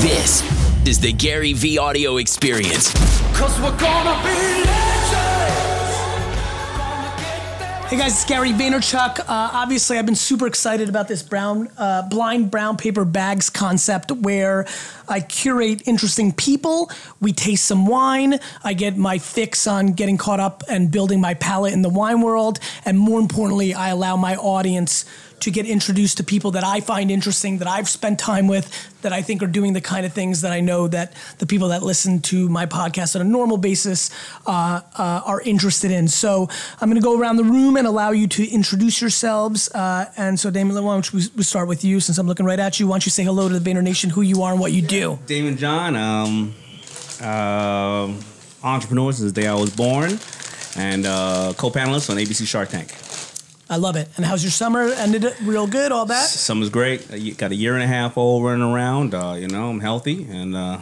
This is the Gary V audio experience. Cause we're gonna be Hey guys, it's Gary Vaynerchuk. Uh, obviously, I've been super excited about this brown, uh, blind brown paper bags concept where I curate interesting people. We taste some wine. I get my fix on getting caught up and building my palate in the wine world. And more importantly, I allow my audience to get introduced to people that I find interesting, that I've spent time with, that I think are doing the kind of things that I know that the people that listen to my podcast on a normal basis uh, uh, are interested in. So I'm going to go around the room and allow you to introduce yourselves. Uh, and so, Daymond, why don't we, start with you since I'm looking right at you? Why don't you say hello to the Vayner Nation, who you are and what you do? Daymond John, um, um entrepreneur since the day I was born, and uh, co-panelist on ABC Shark Tank. I love it. And how's your summer? Ended it real good, all that? Summer's great. Uh, you Got a year and a half old running around. Uh, you know, I'm healthy, and uh,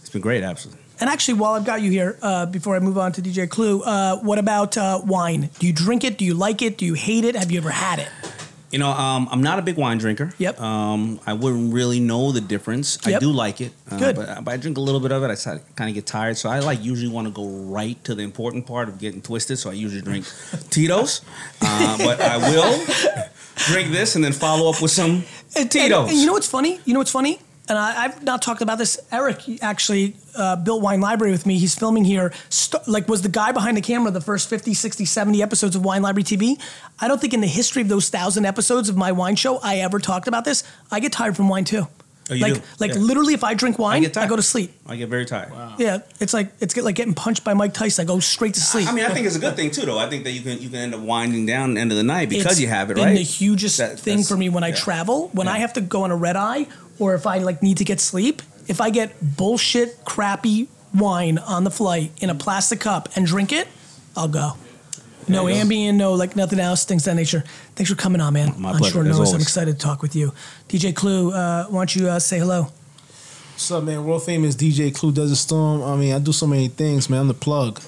it's been great, absolutely. And actually, while I've got you here, uh, before I move on to DJ Clue, uh, what about uh, wine? Do you drink it? Do you like it? Do you hate it? Have you ever had it? You know, um, I'm not a big wine drinker. Yep. Um, I wouldn't really know the difference. I do like it. Uh, Good. But, but I drink a little bit of it. I kind of get tired. So I like usually want to go right to the important part of getting twisted. So I usually drink Tito's. Uh, but I will drink this and then follow up with some Tito's. And, and you know what's funny? You know what's funny? And I, I've not talked about this. Eric actually uh, built Wine Library with me. He's filming here. St- like, was the guy behind the camera the first 50, 60, 70 episodes of Wine Library TV? I don't think in the history of those thousand episodes of my wine show I ever talked about this. I get tired from wine too. Oh, like, do? like Yeah. literally, if I drink wine, I, get tired. go to sleep. I get very tired. Yeah, it's like it's get, like getting punched by Mike Tyson. I go straight to sleep. I mean, I think it's a good thing too, though. I think that you can you can end up winding down at the end of the night because It's you have it, been right? the hugest That- thing for me when I travel. When I have to go on a red eye, or if I like need to get sleep. If I get bullshit, crappy wine on the flight in a plastic cup and drink it, I'll go. No There you go. Ambien, no like nothing else, things of that nature. Thanks for coming on, man. My on pleasure, short as notice, I'm excited to talk with you. DJ Clue, uh, why don't you uh, say hello? What's up, man? World famous DJ Clue Desert Storm. I mean, I do so many things, man. I'm the plug.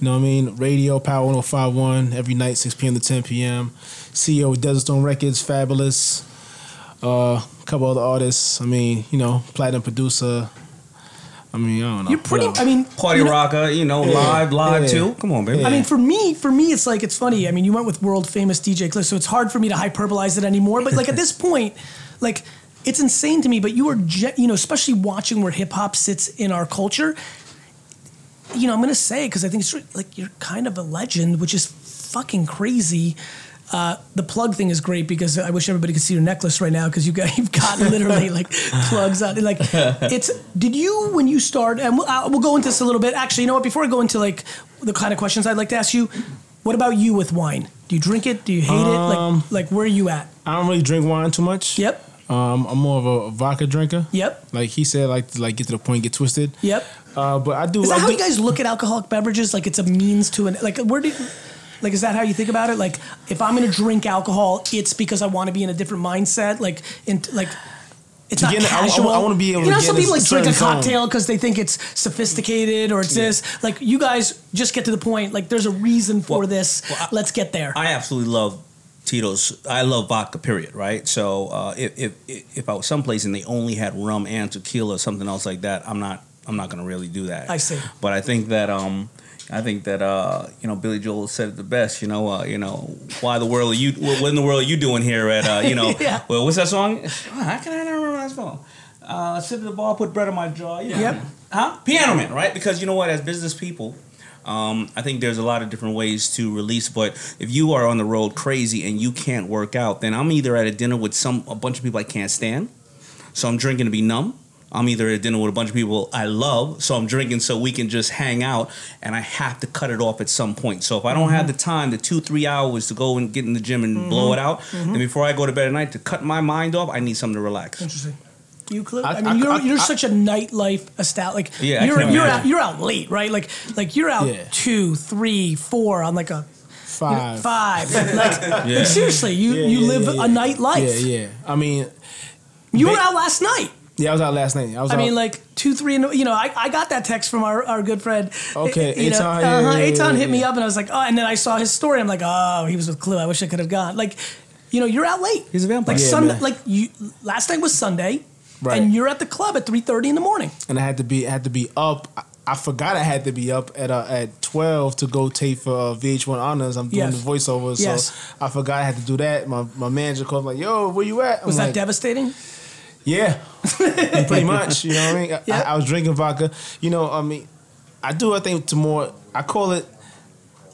You know what I mean? Radio, Power 1051, every night, 6 p.m. to 10 p.m. CEO of Desert Storm Records, Fabolous. Uh, a couple other artists. I mean, you know, platinum producer. I mean, I don't know. You're pretty. Whatever. I mean, Party you know- rocker, you know, live, live Yeah. too. Come on, baby. I mean, for me, for me, it's like it's funny. I mean, you went with world famous DJ Clue, so it's hard for me to hyperbolize it anymore. But like at this point, like it's insane to me. But you are, ge- you know, especially watching where hip hop sits in our culture. You know, I'm gonna say because I think it's like you're kind of a legend, which is fucking crazy. Uh, the plug thing is great because I wish everybody could see your necklace right now because you got you've got literally like plugs on. Like it's. Did you when you start? And we'll, uh, we'll go into this a little bit. Actually, you know what? Before I go into like the kind of questions I'd like to ask you, what about you with wine? Do you drink it? Do you hate it? Um, Like like where are you at? I don't really drink wine too much. Yep. Um, I'm more of a vodka drinker. Yep. Like he said, like like get to the point, get twisted. Yep. Uh, but I do. Is that I how do, you guys look at alcoholic beverages? Like it's a means to an like where do you, like is that how you think about it? Like if I'm gonna drink alcohol, it's because I want to be in a different mindset. Like in like. It's not in- I- I- casual. I wanna be able to You to know, some people like drink a cocktail because they think it's sophisticated or it's this. Like you guys just get to the point. Like there's a reason for Well- this. well, I- Let's get there. I absolutely love Tito's. I love vodka. Period. Right. So uh, if, if if I was someplace and they only had rum and tequila or something else like that, I'm not I'm not gonna really do that. I see. But I think that um. I think that uh, you know Billy Joel said it the best. You know, uh, you know why the world are you? What in the world are you doing here at? Uh, you know, Yeah. well, what's that song? How can I not remember that song? Uh, sit at the bar, put bread on my jaw. You know. Yep. Huh? Piano Man, right? Because you know what? As business people, um, I think there's a lot of different ways to release. But if you are on the road crazy and you can't work out, then I'm either at a dinner with some a bunch of people I can't stand, so I'm drinking to be numb. I'm either at dinner with a bunch of people I love, so I'm drinking so we can just hang out, and I have to cut it off at some point. So if I don't have mm-hmm. the time, the two three hours to go and get in the gym and blow it mm-hmm. out, then mm-hmm. before I go to bed at night to cut my mind off, I need something to relax. Interesting. You, Cliff? I, I- mean, I- you're I- you're I- such a nightlife established. Like Yeah, I you're you're out you're out late, right? Like like you're out Yeah. two, three, four on like a five. five. Like, like, seriously, you Yeah, you yeah, live yeah, a night life. Yeah, yeah. I mean, You were out last night. Yeah, I was out last night. I was I out. mean, like two, three, in the, you know, I, I got that text from our, our good friend. Okay, you know, Eitan, yeah, uh-huh, yeah, yeah, yeah, hit me yeah. up, and I was like, oh, and then I saw his story. I'm like, oh, he was with Clue. I wish I could have gone. Like, you know, you're out late. He's a vampire. Like Yeah, Sunday, man. like you. Last night was Sunday. Right. and you're at the club at three thirty in the morning. and I had to be I had to be up. I- I forgot I had to be up at uh, at twelve to go tape for uh, VH1 Honors. I'm doing Yes. the voiceover, Yes. so I forgot I had to do that. My my manager called like, "Yo, where you at?" I'm Was that like, devastating? Yeah, pretty much. You know what I mean? I- Yeah. I, I was drinking vodka. You know, I mean, I do. I think to more. I call it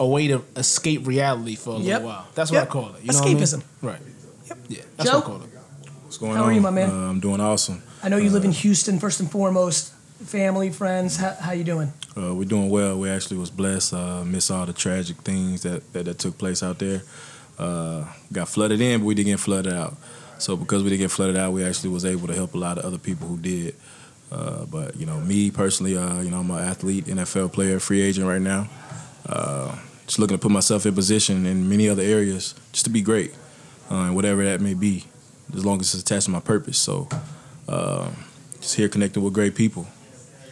a way to escape reality for a Yep. little while. That's what Yep. I call it. You know what I mean? Escapism. Right. Yep. Yeah. That's Joe? what I call it. What's going How on? are you, my man? Uh, I'm doing awesome. I know you live in Houston first and foremost. Family, friends, how, how you doing? Uh, we're doing well. We actually was blessed. Uh, miss all the tragic things that, that, that took place out there. Uh, got flooded in, but we didn't get flooded out. So because we didn't get flooded out, we actually was able to help a lot of other people who did. Uh, but you know, me personally, uh, you know, I'm an athlete, NFL player, free agent right now. Uh, just looking to put myself in position in many other areas, just to be great, uh, and whatever that may be, as long as it's attached to my purpose. So, uh, just here connecting with great people.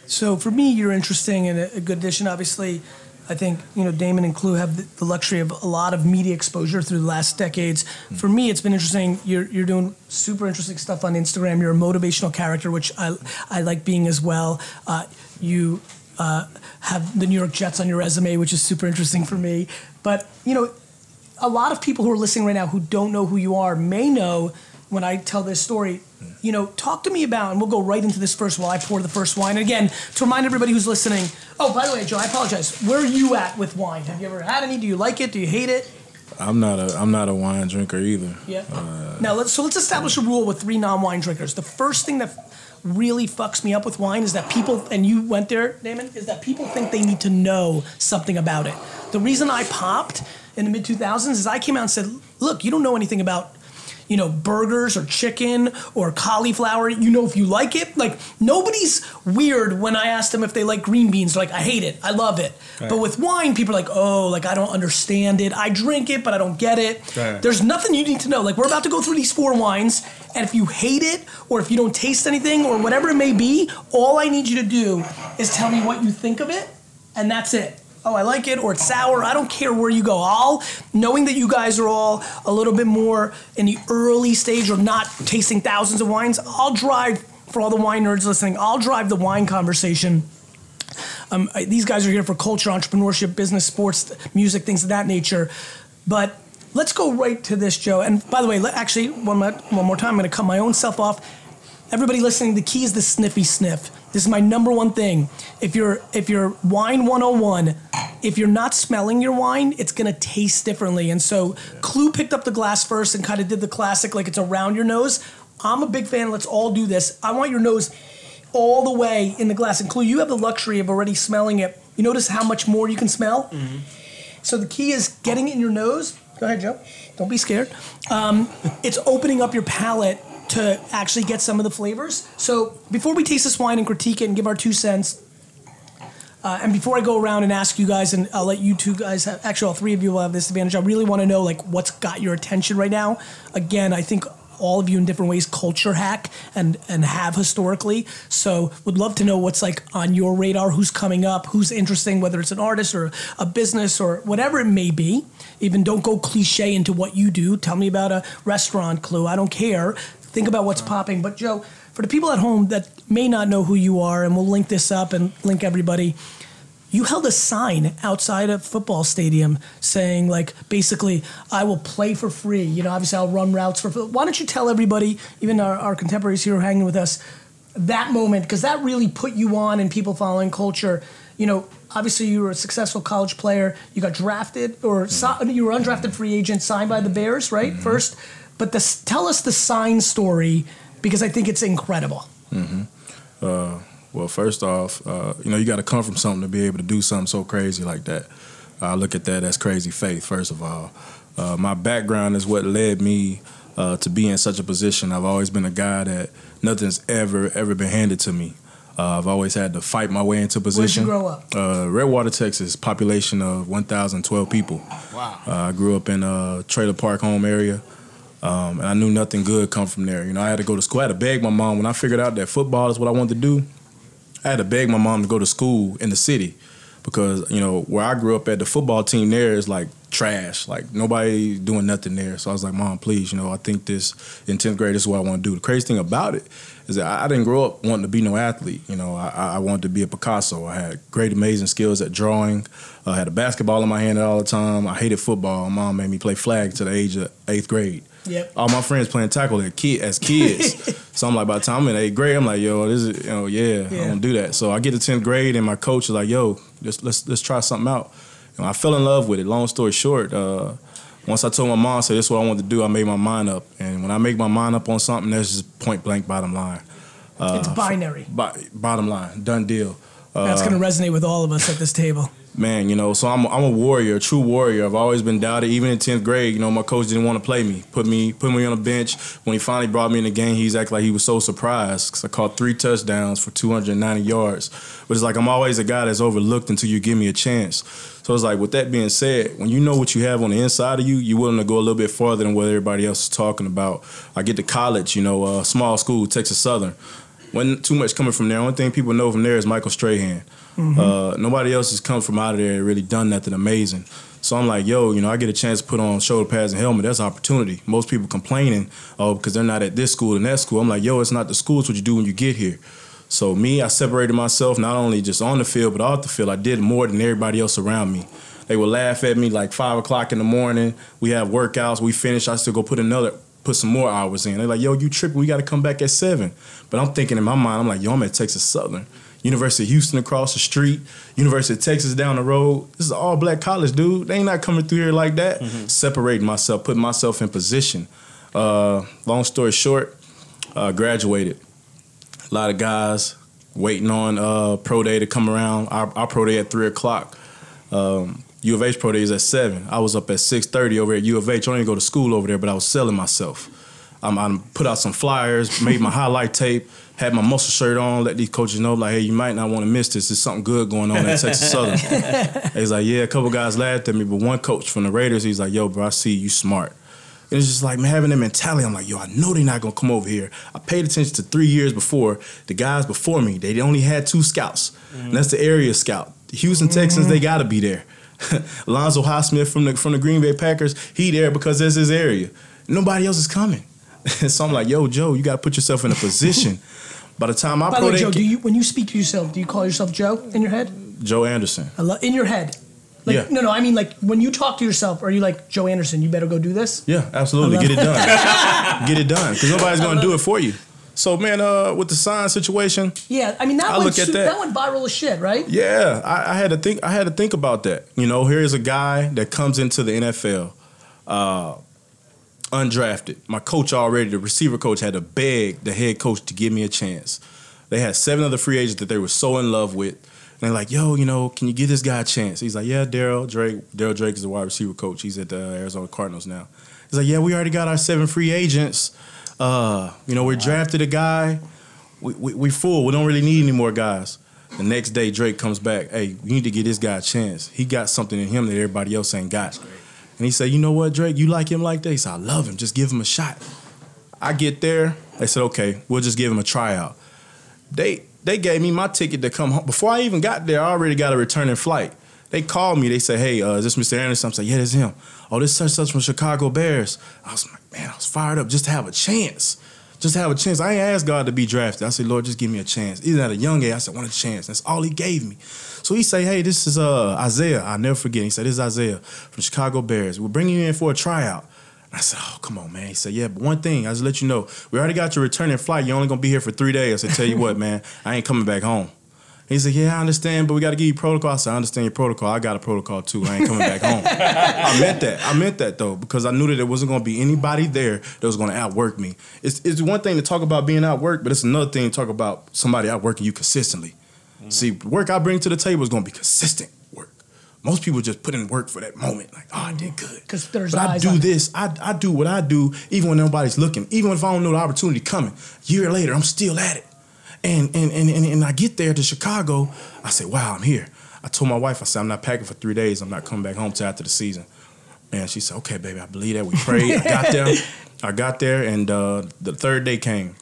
So for me, you're interesting and a, a good addition. Obviously, I think you know Daymond and Clue have the, luxury of a lot of media exposure through the last decades. For me, it's been interesting. You're you're doing super interesting stuff on Instagram. You're a motivational character, which I I like being as well. Uh, you uh, have the New York Jets on your resume, which is super interesting for me. But you know, a lot of people who are listening right now who don't know who you are may know when I tell this story. You know, talk to me about, and we'll go right into this first while I pour the first wine. And again, to remind everybody who's listening. Oh, by the way, Joe, I apologize. Where are you at with wine? Have you ever had any? Do you like it? Do you hate it? I'm not a I'm not a wine drinker either. Yeah. Uh, now let's so let's establish a rule with three non-wine drinkers. The first thing that really fucks me up with wine is that people and you went there, Daymond, is that people think they need to know something about it. The reason I popped in the mid 2000s is I came out and said, "Look, you don't know anything about you know, burgers or chicken or cauliflower. You know if you like it. Like nobody's weird when I ask them if they like green beans. They're like, I hate it. I love it. But with wine, people are like, oh, like I don't understand it. I drink it, but I don't get it. Right. There's nothing you need to know. Like we're about to go through these four wines, and if you hate it or if you don't taste anything or whatever it may be, all I need you to do is tell me what you think of it, and that's it. Oh, I like it, or it's sour. I don't care where you go. I'll, knowing that you guys are all a little bit more in the early stage of not tasting thousands of wines, I'll drive, for all the wine nerds listening, I'll drive the wine conversation. Um, these guys are here for culture, entrepreneurship, business, sports, music, things of that nature. But let's go right to this, Joe. And by the way, let, actually, one one more time, I'm going to cut my own self off. Everybody listening, the key is the sniffy sniff. This is my number one thing. If you're if you're wine 101, if you're not smelling your wine, it's gonna taste differently. And so Clue picked up the glass first and kind of did the classic like it's around your nose. I'm a big fan. Let's all do this. I want your nose all the way in the glass. And Clue, you have the luxury of already smelling it. You notice how much more you can smell? So the key is getting it in your nose. Go ahead, Joe. Don't be scared. Um, it's opening up your palate to actually get some of the flavors. So before we taste this wine and critique it and give our two cents, uh, and before I go around and ask you guys, and I'll let you two guys, have, actually all three of you will have this advantage. I really want to know like what's got your attention right now. Again, I think all of you in different ways culture hack and and have historically. So would love to know what's like on your radar, who's coming up, who's interesting, whether it's an artist or a business or whatever it may be. Even don't go cliche into what you do. Tell me about a restaurant clue. I don't care. Think about what's popping. But Joe, for the people at home that may not know who you are, and we'll link this up and link everybody. You held a sign outside a football stadium saying, like, basically, I will play for free. You know, obviously, I'll run routes for. Why don't you tell everybody, even our, our contemporaries here who are hanging with us, that moment because that really put you on in people following culture. You know, obviously, you were a successful college player. You got drafted, or si- you were undrafted free agent, signed by the Bears, right? Mm-hmm. First, but this, tell us the sign story because I think it's incredible. Uh, well, first off, uh, you know, you got to come from something to be able to do something so crazy like that. I look at that as crazy faith, first of all. Uh, my background is what led me uh, to be in such a position. I've always been a guy that nothing's ever, ever been handed to me. Uh, I've always had to fight my way into position. Where'd you grow up? Uh, Redwater, Texas, population of 1,012 people. Wow. Uh, I grew up in a trailer park home area, um, and I knew nothing good come from there. You know, I had to go to school. I had to beg my mom when I figured out that football is what I wanted to do. I had to beg my mom to go to school in the city because you know where I grew up at the football team there is like trash. Like nobody doing nothing there. So I was like, Mom, please, you know, I think this in tenth grade this is what I want to do. The crazy thing about it is that I, didn't grow up wanting to be no athlete. You know, I, I wanted to be a Picasso. I had great, amazing skills at drawing. I had a basketball in my hand all the time. I hated football. My mom made me play flag to the age of eighth grade. Yep. All my friends playing tackle as kid as kids. so I'm like, by the time I'm in eighth grade, I'm like, yo, this is, you know, yeah, Yeah. I don't do that. So I get to tenth grade, and my coach is like, yo, let's let's let's try something out. Know, I fell in love with it. Long story short, uh, once I told my mom, said this is what I want to do, I made my mind up. And when I make my mind up on something, that's just point blank, bottom line. it's binary. Bo- bottom line, done deal. That's Uh, going to resonate with all of us at this table. Man, you know, so I'm I'm a warrior, a true warrior. I've always been doubted. Even in tenth grade, you know, my coach didn't want to play me. Put me put me on a bench. When he finally brought me in the game, he's acting like he was so surprised because I caught three touchdowns for 290 yards. But it's like I'm always a guy that's overlooked until you give me a chance. So it's like with that being said, when you know what you have on the inside of you, you're willing to go a little bit farther than what everybody else is talking about. I get to college, you know, uh, small school, Texas Southern. Wasn't too much coming from there. Only thing people know from there is Michael Strahan. Uh, nobody else has come from out of there and really done nothing amazing. So I'm like, yo, you know, I get a chance to put on shoulder pads and helmet. That's an opportunity. Most people complaining, oh, because they're not at this school and that school. I'm like, yo, it's not the school. It's what you do when you get here. So me, I separated myself not only just on the field but off the field. I did more than everybody else around me. They would laugh at me like five o'clock in the morning. We have workouts. We finish. I still go put another, put some more hours in. They're like, yo, you tripping? We got to come back at seven. But I'm thinking in my mind, I'm like, yo, I'm at Texas Southern. University of Houston across the street, University of Texas down the road. This is all black college, dude. They ain't not coming through here like that. Separating myself, putting myself in position. Uh, long story short, uh, graduated. A lot of guys waiting on uh, pro day to come around. Our, our pro day at three o'clock. Um, U of H pro day is at seven. I was up at six thirty over at U of H. I don't even go to school over there, but I was selling myself. Um, I put out some flyers, made my highlight tape, had my muscle shirt on, let these coaches know like, hey, you might not want to miss this. There's something good going on at Texas Southern. He's like, yeah, a couple guys laughed at me, but one coach from the Raiders, he's like, yo, bro, I see you smart. And it's just like man, having that mentality. I'm like, yo, I know they're not gonna come over here. I paid attention to three years before the guys before me. They only had two scouts, and that's the area scout. The Houston Texans, they gotta be there. Alonzo Highsmith from the from the Green Bay Packers, he there because that's his area. Nobody else is coming. so I'm like, yo, Joe, you gotta put yourself in a position. By the time I By the way, Joe, do you when you speak to yourself, do you call yourself Joe in your head? Joe Anderson. I love in your head. Like Yeah. no, no. I mean, like when you talk to yourself, are you like Joe Anderson? You better go do this. Yeah, absolutely. Get it done. Get it done. Because nobody's going to do it for you. So, man, uh, with the sign situation, Yeah, I mean that I look at su- that. that went viral as shit, right? yeah, I, I had to think. I had to think about that. You know, here's a guy that comes into the NFL, uh, undrafted. My coach already, the receiver coach, had to beg the head coach to give me a chance. They had seven other free agents that they were so in love with. And they're like, yo, you know, can you give this guy a chance? He's like, yeah, Darryl Drake. Darryl Drake is the wide receiver coach. He's at the Arizona Cardinals now. He's like, yeah, we already got our seven free agents. Uh, you know, we drafted a guy. We, we, we full. We don't really need any more guys. The next day, Drake comes back. Hey, we need to give this guy a chance. He got something in him that everybody else ain't got. And he said, you know what, Drake, you like him like that? He said, I love him. Just give him a shot. I get there. They said, okay, we'll just give him a tryout. They they gave me my ticket to come home. Before I even got there, I already got a returning flight. They called me. They said, hey, uh, is this Mr. Anderson? I'm saying, yeah, this is him. Oh, this such such from Chicago Bears. I was like, man, I was fired up just to have a chance. Just have a chance. I ain't asked God to be drafted. I said, Lord, just give me a chance. Even at a young age, I said, I want a chance. That's all he gave me. So he say, hey, this is uh, Isaiah. I'll never forget. He said, this is Isaiah from Chicago Bears. We're bringing you in for a tryout. I said, oh, come on, man. He said, yeah, but one thing, I just let you know, we already got your returning flight. You're only going to be here for three days. I said, tell you what, man, I ain't coming back home. He said, yeah, I understand, but we got to give you protocol. I said, I understand your protocol. I got a protocol, too. I ain't coming back home. I meant that. I meant that, though, because I knew that there wasn't going to be anybody there that was going to outwork me. It's, it's one thing to talk about being outworked, but it's another thing to talk about somebody outworking you consistently. Mm. See, work I bring to the table is going to be consistent work. Most people just put in work for that moment, like, oh, I did mm-hmm. good. 'Cause there's but I do this. I, I do what I do, even when nobody's looking. Even if I don't know the opportunity coming. Year later, I'm still at it. And and and and, and I get there to Chicago. I say, wow, I'm here. I told my wife, I said, I'm not packing for three days. I'm not coming back home till after the season. And she said, okay, baby, I believe that. We prayed. I got there. I got there, and uh, the third day came.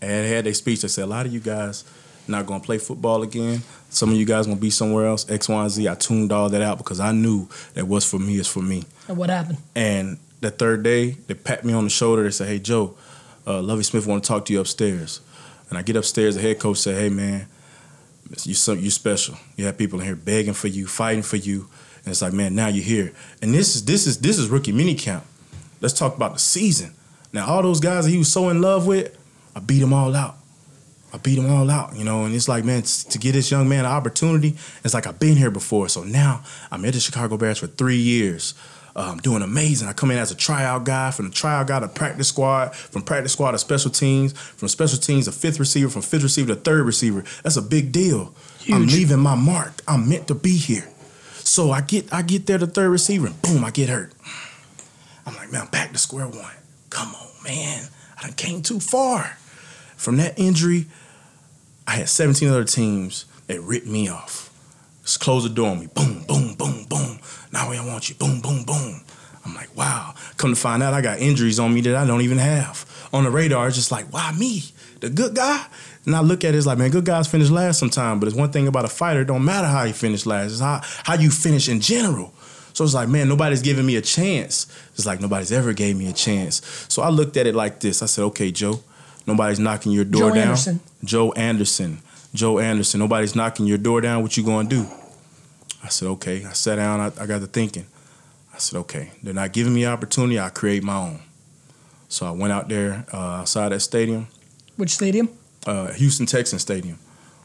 And they had their speech. They said, a lot of you guys not gonna play football again. Some of you guys gonna be somewhere else. X, Y, and Z. I tuned all that out because I knew that what's for me is for me. And what happened? And the third day, they pat me on the shoulder. They said, "Hey, Joe, uh, Lovie Smith want to talk to you upstairs." And I get upstairs. The head coach say, "Hey, man, you so you special. You have people in here begging for you, fighting for you, and it's like, man, now you're here. And this is this is this is rookie mini camp. Let's talk about the season. Now, all those guys that he was so in love with, I beat them all out. I beat them all out, you know, and it's like, man, to get this young man an opportunity, it's like I've been here before. So now I'm at the Chicago Bears for three years. I'm doing amazing. I come in as a tryout guy, from the tryout guy to practice squad, from practice squad to special teams, from special teams to fifth receiver, from fifth receiver to third receiver. That's a big deal. I'm leaving my mark. I'm meant to be here. So I get I get there to third receiver and boom, I get hurt. I'm like, man, I'm back to square one. Come on, man. I done came too far. From that injury, I had 17 other teams that ripped me off. Just close the door on me. Boom, boom, boom, boom. Now we don't want you. Boom, boom, boom. Wow. Come to find out, I got injuries on me that I don't even have. On the radar, it's just like, why me? The good guy? And I look at it, it's like, man, good guys finish last sometime. But it's one thing about a fighter, it don't matter how you finish last. It's how, how you finish in general. So it's like, man, nobody's giving me a chance. It's like nobody's ever gave me a chance. So I looked at it like this. I said, okay, Joe, nobody's knocking your door Joe down. Anderson. Joe Anderson. Joe Anderson. Nobody's knocking your door down. What you gonna do? I said, okay. I sat down. I, I got to thinking. I said, okay. They're not giving me opportunity. I create my own. So I went out there uh, outside that stadium, Which stadium? uh, Houston Texans Stadium,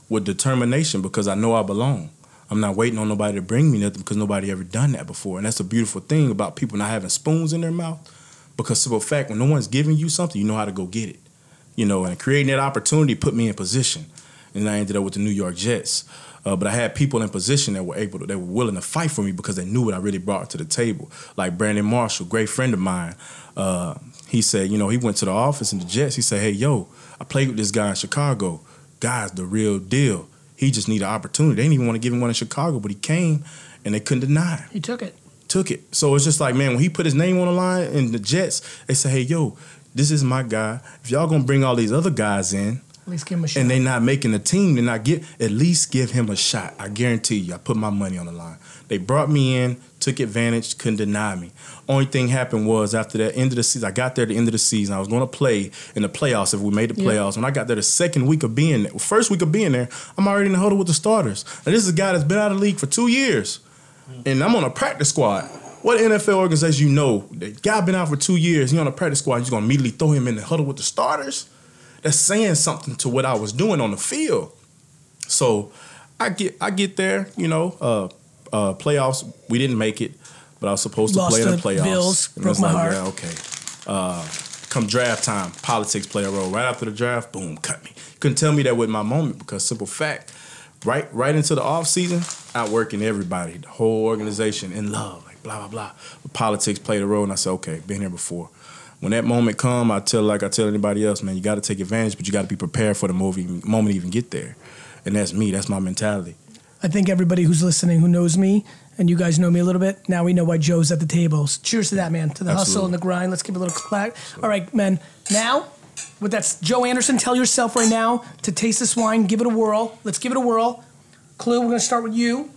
with determination because I know I belong. I'm not waiting on nobody to bring me nothing because nobody ever done that before. And that's the beautiful thing about people not having spoons in their mouth. Because simple fact, when no one's giving you something, you know how to go get it. You know, and creating that opportunity put me in position. And I ended up with the New York Jets. Uh, but I had people in position that were able to, they were willing to fight for me because they knew what I really brought to the table. Like Brandon Marshall, great friend of mine. Uh, he said, you know, he went to the office in the Jets. He said, hey, yo, I played with this guy in Chicago. Guy's the real deal. He just need an opportunity. They didn't even want to give him one in Chicago, but he came and they couldn't deny him He took it. took it. So it's just like, man, when he put his name on the line in the Jets, they said, hey, yo, this is my guy. If y'all gonna bring all these other guys in At least give him a shot. and they're not making the team, then I get at least give him a shot. I guarantee you, I put my money on the line. They brought me in, took advantage, couldn't deny me. Only thing happened was after that end of the season, I got there at the end of the season. I was gonna play in the playoffs if we made the Yeah. playoffs. When I got there the second week of being there, first week of being there, I'm already in the huddle with the starters. And this is a guy that's been out of the league for two years and I'm on a practice squad. What NFL organization you know? The guy been out for two years. He on a practice squad. You're gonna immediately throw him in the huddle with the starters? That's saying something to what I was doing on the field. So I get I get there. You know, uh, uh, playoffs. We didn't make it, but I was supposed to Lost play in the playoffs. Bills, And broke my like, heart. Yeah, okay. Uh, come draft time, politics play a role. Right after the draft, boom, cut me. Couldn't tell me that with my moment because simple fact, right right into the off season, outworking everybody, the whole organization in love, like blah blah blah. But politics played a role, and I said, okay, been here before. When that moment come, I tell like I tell anybody else, man, you got to take advantage, but you got to be prepared for the movie, moment to even get there. And that's me. That's my mentality. I think everybody who's listening who knows me and you guys know me a little bit, now we know why Joe's at the tables. Cheers to that, man. To the hustle and the grind. Let's give a little clap. All right, men. Now, with that, Joe Anderson, tell yourself right now to taste this wine. Give it a whirl. Let's give it a whirl. Clue, we're going to start with you.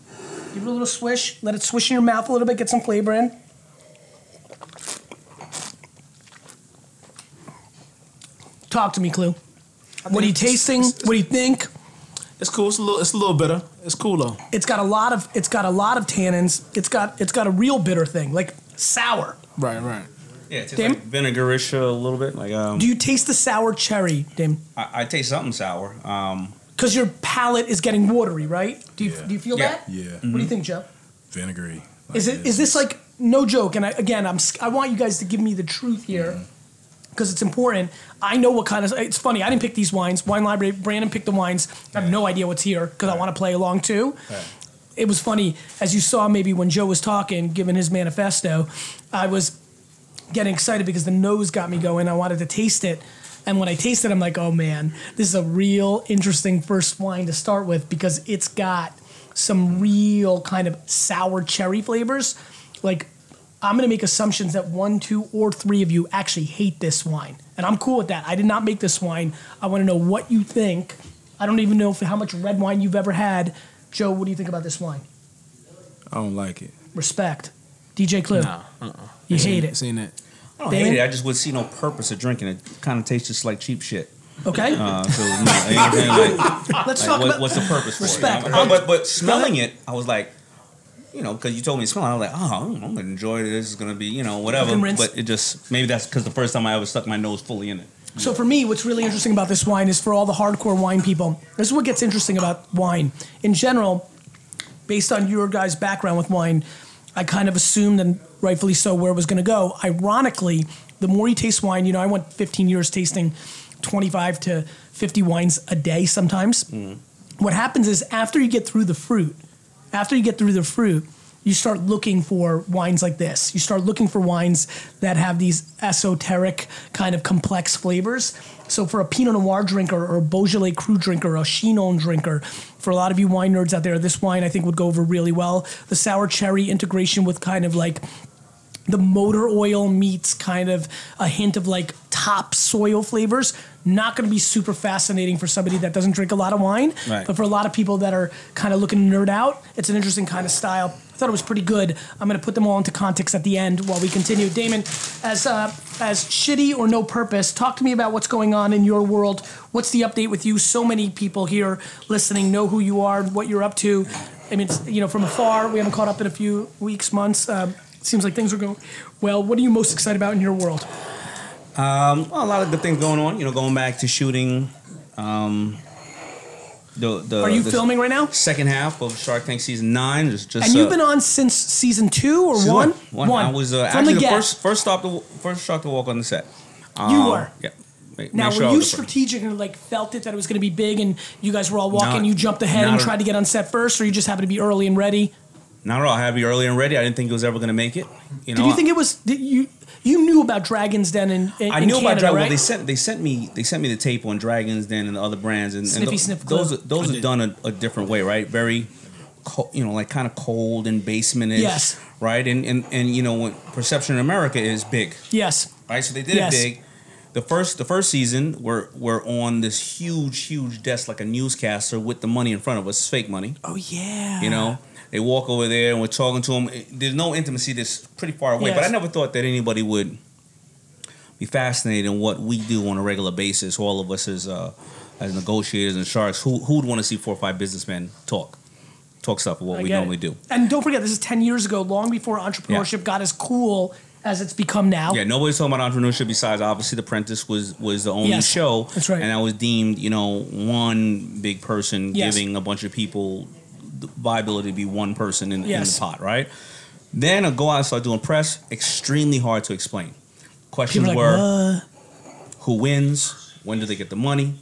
Give it a little swish. Let it swish in your mouth a little bit. Get some flavor in. Talk to me, Clue. What are you tasting? What do you think? It's cool. It's a little. It's a little bitter. It's cool though. It's got a lot of it's got a lot of tannins. It's got it's got a real bitter thing, like sour. Right. Right. Yeah, it tastes Dim? like vinegarish a little bit. Like um, Do you taste the sour cherry, Dim? I, I taste something sour. Um, Because your palate is getting watery, right? Do you Yeah. do you feel Yeah. that? Yeah, What do you think, Joe? vinegary. Is it is this like no joke? And I, again, I'm I want you guys to give me the truth here because it's important. I know what kind of it's funny. I didn't pick these wines. Wine library. Brandon picked the wines. I have no idea what's here because I want to play along too. It was funny as you saw maybe when Joe was talking, giving his manifesto. I was getting excited because the nose got me going. I wanted to taste it. And when I tasted it, I'm like, oh man, this is a real interesting first wine to start with because it's got some real kind of sour cherry flavors. Like, I'm gonna make assumptions that one, two, or three of you actually hate this wine. And I'm cool with that. I did not make this wine. I wanna know what you think I don't even know if, how much red wine you've ever had. Joe, what do you think about this wine? I don't like it. Respect. DJ Clue. Nah, uh-uh. You hate it. Seen that. I don't Daymond? hate it. I just would see no purpose of drinking it. Kind of tastes just like cheap shit. Okay? Uh, so, you know, you know what I'm saying? Like, Let's like, talk what- about what's the purpose for Respect. it? But, but, but smelling it, I was like, you know, because you told me to smell I was like, oh, I'm gonna enjoy it. This is gonna be, you know, whatever. But it just maybe that's because the first time I ever stuck my nose fully in it. So for me, what's really interesting about this wine is for all the hardcore wine people. This is what gets interesting about wine in general. Based on your guys' background with wine, I kind of assumed, and rightfully so, where it was going to go. Ironically, the more you taste wine, you know, I went 15 years tasting 25 to 50 wines a day sometimes. Mm-hmm. What happens is after you get through the fruit, after you get through the fruit, you start looking for wines like this. You start looking for wines that have these esoteric kind of complex flavors. So for a Pinot Noir drinker or a Beaujolais Cru drinker, a Chinon drinker, for a lot of you wine nerds out there, this wine I think would go over really well. The sour cherry integration with kind of like the motor oil meets kind of a hint of like top soil flavors. Not going to be super fascinating for somebody that doesn't drink a lot of wine, Right. but for a lot of people that are kind of looking nerd out, it's an interesting kind of style. I thought it was pretty good. I'm going to put them all into context at the end while we continue. Daymond, as uh, as shitty or no purpose, talk to me about what's going on in your world. What's the update with you? So many people here listening know who you are, what you're up to. I mean, it's, you know, from afar, we haven't caught up in a few weeks, months. It seems like things are going well. What are you most excited about in your world? Um, well, a lot of good things going on. You know, going back to shooting. Um, the the Are you filming right now? Second half of Shark Tank season nine. Just just And you've uh, been on since season two or season one? One. I was uh, actually the the first first stop to first shark to walk on the set. You Um, were? Yeah. Make- Now, make sure were you was the first. strategic and like felt it that it was going to be big, and you guys were all walking? Not- you jumped ahead and tried to get on set first, or you just happened to be early and ready? Not at all. I had you early and ready. I didn't think it was ever going to make it. You know, Did you think it was? Did you you knew about Dragons Den in, in I in knew Canada, about Dragons. right? Well, they sent they sent me they sent me the tape on Dragons Den and the other brands and, and Sniffy Sniff those Club. are, those are done a, a different way, right? Very, co- you know, like kind of cold and basementish, Yes. right? And and and you know, when perception in America is big, yes, right? So they did Yes. it big. The first the first season, we're we're on this huge huge desk like a newscaster with the money in front of us, it's fake money. Oh yeah. You know, they walk over there and we're talking to them. There's no intimacy. that's pretty far away. But I never thought that anybody would be fascinated in what we do on a regular basis. All of us as uh, as negotiators and sharks. Who who would want to see four or five businessmen talk, talk stuff of what I we normally it. do. And don't forget, this is ten years ago, long before entrepreneurship got as cool as it's become now. Yeah, nobody's talking about entrepreneurship besides obviously The Apprentice was was the only Yes, show. that's right. And I was deemed, you know, one big person Yes. giving a bunch of people viability to be one person in, in the pot, right? Then I go out and start doing press. Extremely hard to explain. Questions like, were what? who wins, when do they get the money,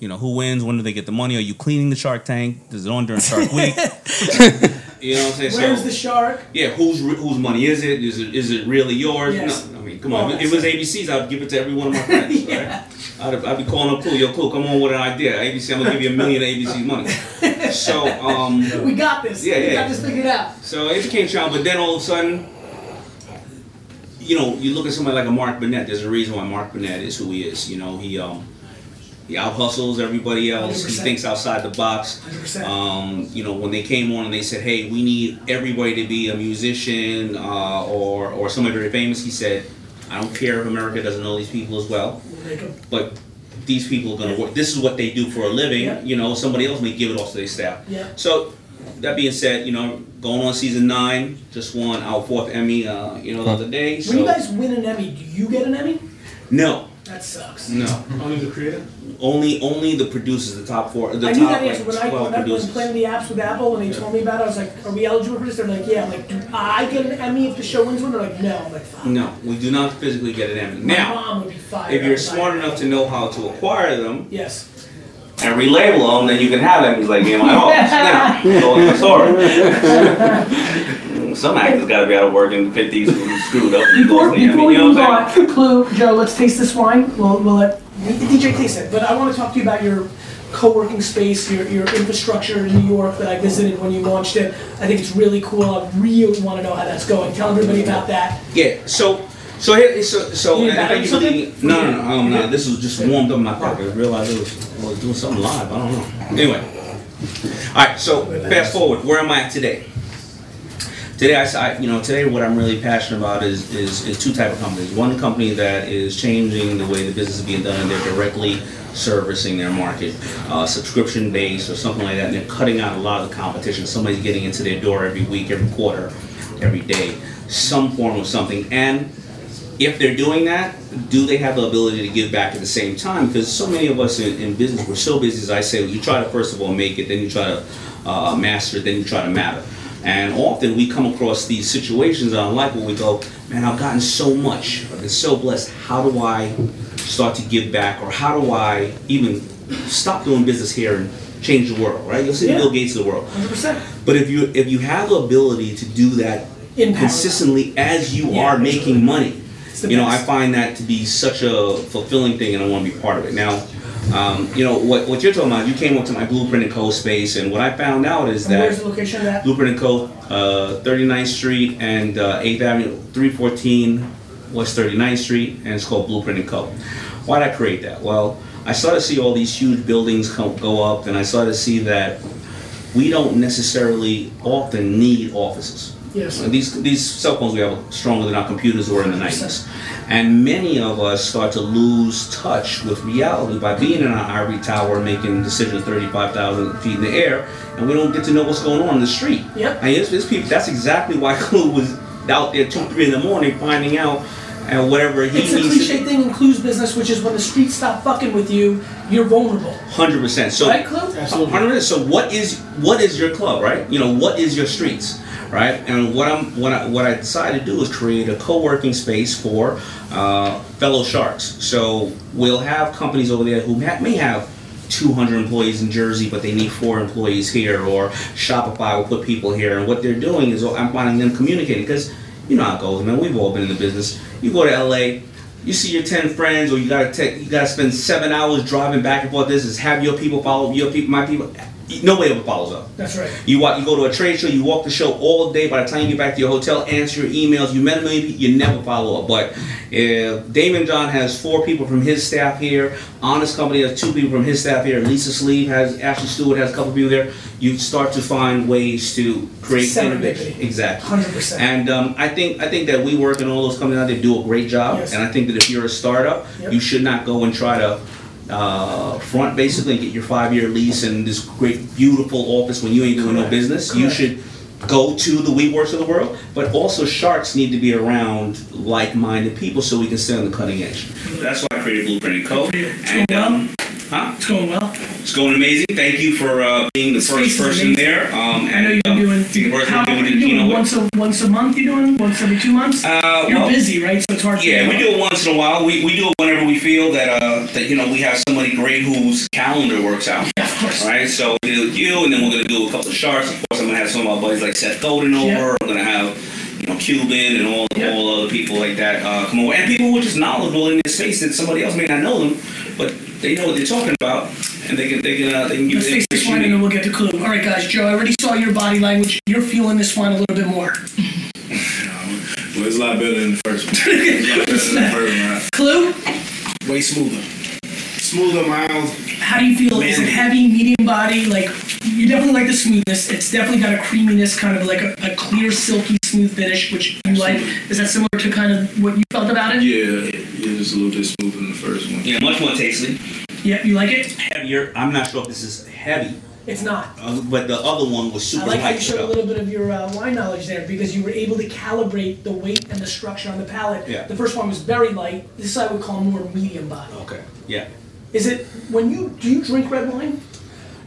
you know, who wins, when do they get the money? Are you cleaning the Shark Tank? Is it on during Shark Week? you know what I'm saying? Where's So- the shark? yeah, whose whose money is it? Is it is it really yours? Yes. No, I mean, come Well, on. If it was ABC's, I'd give it to every one of my friends. Yeah. right? I'd, I'd be calling up Clue. Yo, Clue, come on with an idea. ABC, I'm gonna give you a million of ABC's money. So, um, We got this. Yeah, yeah. We yeah. got this figured out. so it became challenging. But then all of a sudden, you know, you look at somebody like a Mark Burnett. There's a reason why Mark Burnett is who he is. You know, he um, he out hustles everybody else. He 100%. thinks outside the box. Um, you know, when they came on and they said, "Hey, we need everybody to be a musician uh, or or somebody very famous," he said, "I don't care if America doesn't know these people as well, Make 'em- but." These people are gonna work. This is what they do for a living. Yeah. You know, somebody else may give it off to their staff. Yeah. So, that being said, you know, going on season nine, just won our fourth Emmy. Uh, you know, the other day. So When you guys win an Emmy, do you get an Emmy? no, That sucks. no, Only the creator. only only the producers, the top four, the I top knew that like, answer when I when I was playing the apps with Apple and they told me about it. I was like, "Are we eligible for this?" They're like, "Yeah." I'm like, "Do I get an Emmy if the show wins one?" They're like, "No." I'm like, "Fuck." No, we do not physically get an Emmy. My Now, mom would be fired. if you're up if I smart had enough to know how to acquire them Yes. and relabel them, then you can have Emmys like me and my office. Now, go in the story. Some actors got to be out of work in the 50s who screwed up. Before, lost the Emmy, before we you know move what I'm saying? on, Clue, Joe, let's taste this wine. We'll, we'll let DJ taste it. But I want to talk to you about your co-working space, your, your infrastructure in New York that I visited when you launched it. I think it's really cool. I really want to know how that's going. Tell everybody about that. Yeah. So So here, so so You and got thank you for something? No, no, no, um, no. This was just warmed up in my pocket. I realized it was, I was doing something live. I don't know. Anyway, all right. So fast forward. Where am I at today? Today, I, you know, today what I'm really passionate about is, is is two type of companies. One company that is changing the way the business is being done, and they're directly servicing their market, uh, subscription based or something like that, and they're cutting out a lot of the competition. Somebody's getting into their door every week, every quarter, every day, some form of something, and if they're doing that, do they have the ability to give back at the same time? Because so many of us in, in business, we're so busy, as I say, you try to first of all make it, then you try to uh, master it, then you try to matter. And often we come across these situations on life where we go, man, I've gotten so much, I've been so blessed. How do I start to give back, or how do I even stop doing business here and change the world? Right? You'll see the Yeah. Bill Gates of the world. 100%. But if you if you have the ability to do that In parallel. consistently as you Yeah, are making money, you know, I find that to be such a fulfilling thing, and I want to be part of it. Now, um, you know what what you're talking about. You came up to my Blueprint and Co. space, and what I found out is And where's that the location of that? Blueprint and Co. Uh, 39th Street and uh, 8th Avenue, 314 West 39th Street, and it's called Blueprint and Co. Why did I create that? Well, I started to see all these huge buildings come, go up, and I started to see that we don't necessarily often need offices. Yes. Uh, These these cell phones we have are stronger than our computers were in the nineties, and many of us start to lose touch with reality by being in our ivory tower making decisions thirty five thousand feet in the air, and we don't get to know what's going on in the street. Yep. And it's, it's people. That's exactly why Clue was out there two three in the morning finding out and whatever he It's a needs cliche to. thing in Clue's business, which is when the streets stop fucking with you, you're vulnerable. Hundred percent. So Right, Clue? Absolutely. 100%. So what is what is your club, right? You know, what is your streets, right? And what I'm what I what I decided to do is create a co-working space for uh, fellow sharks. So we'll have companies over there who may have 200 employees in Jersey, but they need four employees here, or Shopify will put people here. And what they're doing is I'm finding them communicating because you know how it goes, man. We've all been in the business. You go to LA. You see your ten friends, or you gotta take, you gotta spend seven hours driving back and forth. This is have your people follow your people, my people. Nobody ever follows up. That's right. You walk, you go to a trade show, you walk the show all day. By the time you get back to your hotel, answer your emails. You met a million people, you never follow up. But if Daymond John has four people from his staff here, Honest Company has two people from his staff here, Lisa Sleeve has, Ashley Stewart has a couple people there. You start to find ways to create innovation. Exactly. 100%. And um, I think I think that we work in all those companies out there do a great job. Yes. And I think that if you're a startup, Yep. you should not go and try to uh, front basically and get your five year lease and this great beautiful office when you ain't doing no Correct. business. You should go to the WeWorks of the world, but also sharks need to be around like minded people so we can stay on the cutting edge. That's why I created Blueprint and Co. And um, huh? It's going well. It's going amazing. Thank you for uh, being the space first person there. Um, I know you've been um, doing. work How we're often are doing doing? Keno. Once a once a month? You doing? Once every two months? Uh, You're well, busy, right? So it's hard. to Yeah, we do it once in a while. We, we do it whenever we feel that uh that you know we have somebody great whose calendar works out. Yeah, of course. Right, so we do you, and then we're gonna do a couple of sharks. Of course, I'm gonna have some of my buddies like Seth Golden over. Yeah. I'm gonna have you know Cuban and all Yeah. all other people like that uh, come over, and people who are just knowledgeable in this space that somebody else may not know them, but they know what they're talking about, and they can they can uh, they can give Let's you face this wine and then we'll get to clue. All right, guys. Joe, I already saw your body language. You're feeling this wine a little bit more. Well, it's a lot better than the first one. It's a lot better than the first one. Clue? Way smoother. Smoother, mild. How do you feel? Is it heavy, medium body? Like you definitely like the smoothness. It's definitely got a creaminess, kind of like a, a clear, silky, smooth finish, which you like. Is that similar to kind of what you felt about it? Yeah, yeah, just a little bit smoother than the first one. Yeah, much more tasty, Yeah, you like it? heavier. I'm not sure if this is heavy, It's not. uh, but the other one was super. Light. I like how you showed a little bit of your uh, wine knowledge there because you were able to calibrate the weight and the structure on the palate. Yeah. The first one was very light. This I would call more medium body. Okay. Yeah. Is it when you do you drink red wine?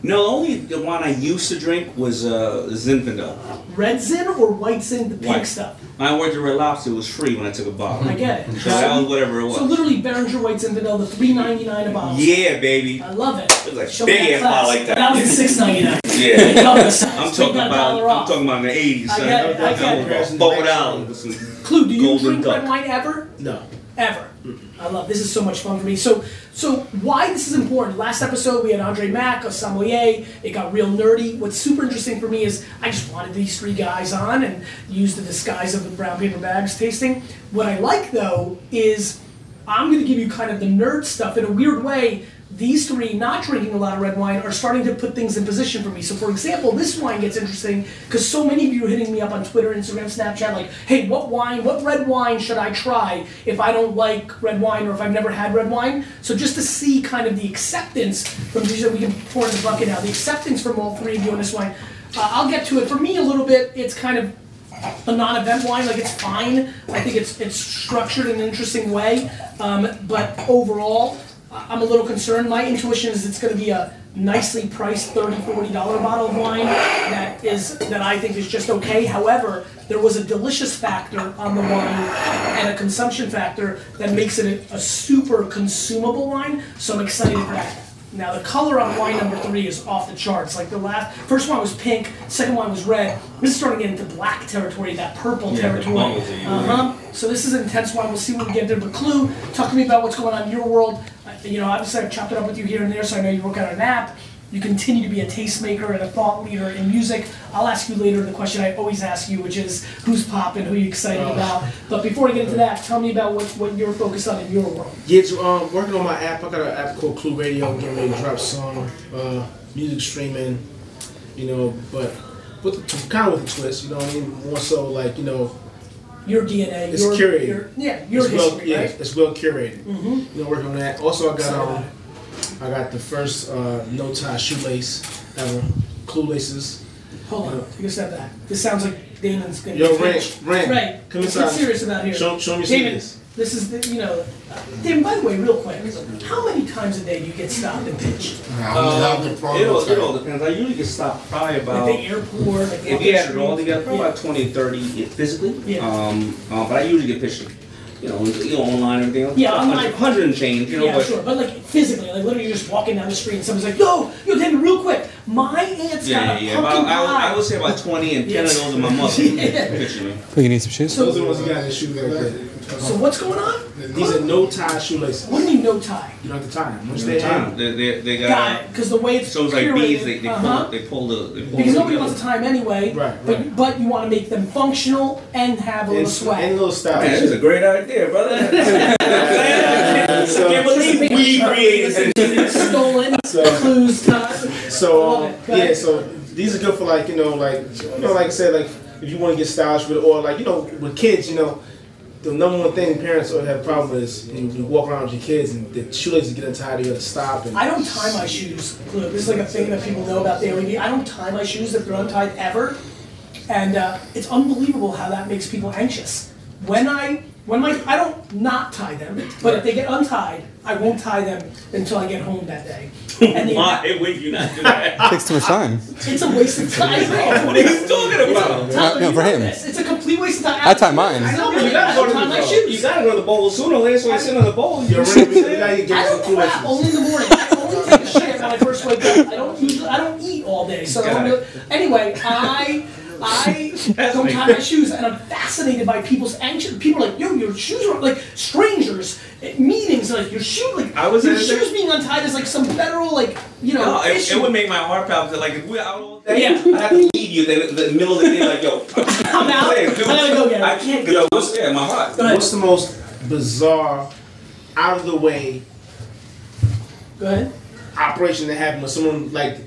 No, only the one I used to drink was uh, Zinfandel. Red Zin or White Zin, the pink White. stuff? When I worked at Red Lobster, it was free when I took a bottle. I get it. So that was whatever it was. So literally Beringer White Zinfandel, the three ninety nine a bottle. Yeah, baby. I love it. was like Show big ass bottle like that. That was six ninety nine. Yeah. Love the size. I'm talking about. I'm off. talking about in the '80s. I son. get it, I get it. about Four dollars. Clue, do you Golden drink Duck. red wine ever? No. Ever. I love this is so much fun for me. So so why this is important? Last episode we had Andre Mack, a sommelier. It got real nerdy. What's super interesting for me is I just wanted these three guys on and use the disguise of the brown paper bags tasting. What I like though is I'm going to give you kind of the nerd stuff in a weird way. These three, not drinking a lot of red wine, are starting to put things in position for me. So, for example, this wine gets interesting because so many of you are hitting me up on Twitter, Instagram, Snapchat, like, hey, what wine, what red wine should I try if I don't like red wine or if I've never had red wine? So, just to see kind of the acceptance from these that we can pour in the bucket now, the acceptance from all three of you on this wine. Uh, I'll get to it. For me, a little bit, it's kind of a non-event wine. Like it's fine. I think it's it's structured in an interesting way. Um, but overall, I'm a little concerned. My intuition is it's going to be a nicely priced 30 40 dollar bottle of wine that is that I think is just okay. However, there was a delicious factor on the wine and a consumption factor that makes it a, a super consumable wine. So I'm excited for that. Now the color on wine number three is off the charts. Like the last, first one was pink, second one was red. This is starting to get into black territory, that purple the territory. you Uh-huh. So this is an intense wine. We'll see when we get there. But Clue, talk to me about what's going on in your world. You know, obviously I've chopped it up with you here and there, so I know you work out an app. You continue to be a tastemaker and a thought leader in music. I'll ask you later the question I always ask you, which is who's popping, who you excited about. But before I get into that, tell me about what, what you're focused on in your world. Yeah, so, um, working on my app. I got an app called Clue Radio. Getting ready to drop some uh, music streaming. You know, but with the, kind of with a twist. You know what I mean? More so like you know, Your DNA, It's your, curated. your yeah, your it's well, history, yeah, right? Mm-hmm. it's well curated. You know, working on that. Also, I got um, I got the first uh, no tie shoelace ever. Clue laces. Hold on, You step back. This sounds like Daymond's gonna Yo. Rand, Rand, Right, come inside. get serious about here. Show, show me Daymond, of this. this is the, you know, uh, Daymond. By the way, real quick, how many times a day do you get stopped and pitched? Um, it, all, it all depends. I usually get stopped probably At about. the airport, like If you the had it all together, probably Yeah. about 20, 30 physically. Yeah. Um, uh, but I usually get pitched, you know, you know, online and everything. Yeah, a online. Hundred and change, you know. yeah, but sure. But like physically, like literally, you're just walking down the street and someone's like, "Yo, yo, David, real quick, my aunt's yeah, got yeah, a yeah. But pumpkin I, I, would- pie." I would say about twenty, and ten of those are my mother Yeah. pitching me. Oh, you need some shoes? Those are the ones you got in the shoe right there. So what's going on? These are no tie shoelaces. What do you mean no tie? You don't have to tie them. Once they time they, they, they got. Got it, because the way it's So it's like beads. They, they, uh-huh. pull, they pull the. They pull Because nobody wants to tie them anyway, Right, but right. but you want to make them functional and have a little and, swag. and a little style. Man, this is a great idea, brother. So- Can't believe we created this. stolen clues. Uh, So um, yeah, so these are good for like you know like you know like I said like if you want to get stylish with it or like you know with kids you know the number one thing parents would have a problem with is you, you walk around with your kids and the shoelaces get untied you got to stop and I don't tie my shoes. Clue. This is like a thing that people know about Daily I don't tie my shoes if they're untied ever, and uh, it's unbelievable how that makes people anxious. When I when my I don't not tie them, but if they get untied, I won't tie them until I get home that day. And they, Why would you not do that? takes too much time. it's a waste of time. what are you talking about? Tyler, No, you for know him. this. It's a complete waste of time. I tie mine. I know, but You you gotta go to tie my the shoes. You gotta go to the bowl sooner or later, so you sit on the bowl. you're ready to you gotta get I some don't cool crap laces. only in the morning. I only take a shit when I first wake up. I don't usually. I don't eat all day. So I don't Got anyway, I I don't tie my shoes, and I'm fascinated by people's anxious. People are like, yo, your shoes are like strangers at meetings. Like your shoe, like I was your at a- shoes being untied is like some federal like you know No, it, issue. it would make my heart palpitate. Like if we're out all day, Yeah. I have to leave you in the, the middle of the day. Like yo, I'm out. Hey, I gotta go get it. I can't go. What's there? My heart. Go ahead. What's the most bizarre, out of the way Go ahead. operation that happened with someone like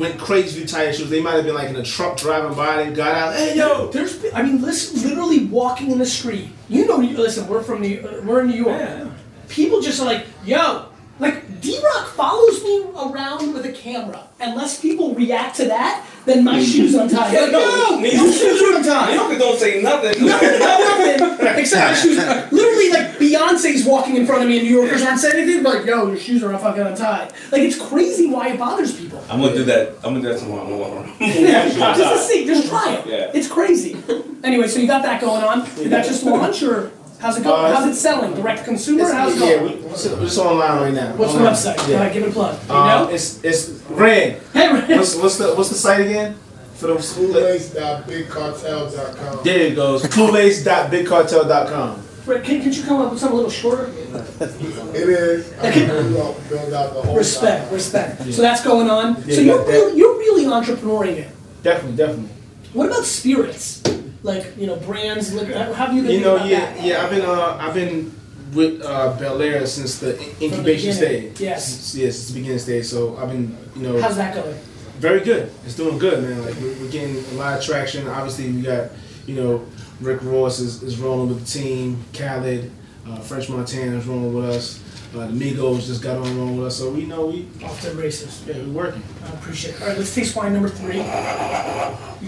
went crazy with tire shoes? They might have been like in a truck driving by. They got out. Hey yo, There's, been- I mean, listen, literally walking in the street. You know, listen, we're from New, uh, we're in New York. Yeah. People just are like, yo, like D Rock follows me around with a camera. Unless people react to that, then my shoes untied. Like, No, New your shoes are untied. New don't say nothing. No, Nothing except my shoes. Literally, like Beyonce's walking in front of me, and New Yorkers aren't saying anything. But like, yo, your shoes are fucking untied. Like, it's crazy why it bothers people. I'm gonna do that. I'm gonna do that tomorrow. I'm gonna walk around. Yeah, just to see, just try it. Yeah. It's crazy. Anyway, so you got that going on. Did that just launch, or how's it going? Uh, how's it selling? Direct to consumer? It's, How's it yeah, going? we, it's, it's online right now. What's the website? Yeah. Go give it a plug. You Uh, know? it's it's Rand. Hey, Rand. What's what's the what's the site again? For the school. Place.bigcartel.com. There it goes. Cluelace.bigcartel.com. Rick, can, can you come up with something a little shorter? It is. I'm gonna build build out the whole. Respect, side. respect. So that's going on. Yeah, so you're that- that- really, you're really entrepreneuring it. Definitely, definitely. What about spirits? Like you know, brands. Liquor. How how have you been? You know, about yeah, that? yeah. I've been, uh, I've been with uh, Belaire since the incubation beginning, stage. yes. Since- yeah, since the beginning stage. So I've been, you know, How's that going? very good. It's doing good, man. Like we're, we're getting a lot of traction. Obviously, we got, you know, Rick Ross is, is rolling with the team. Khaled, uh, French Montana is rolling with us. Uh, the Migos just got on rolling with us. So we know we, Off to the races. yeah, we're working. I appreciate it. All right, let's taste wine number three. You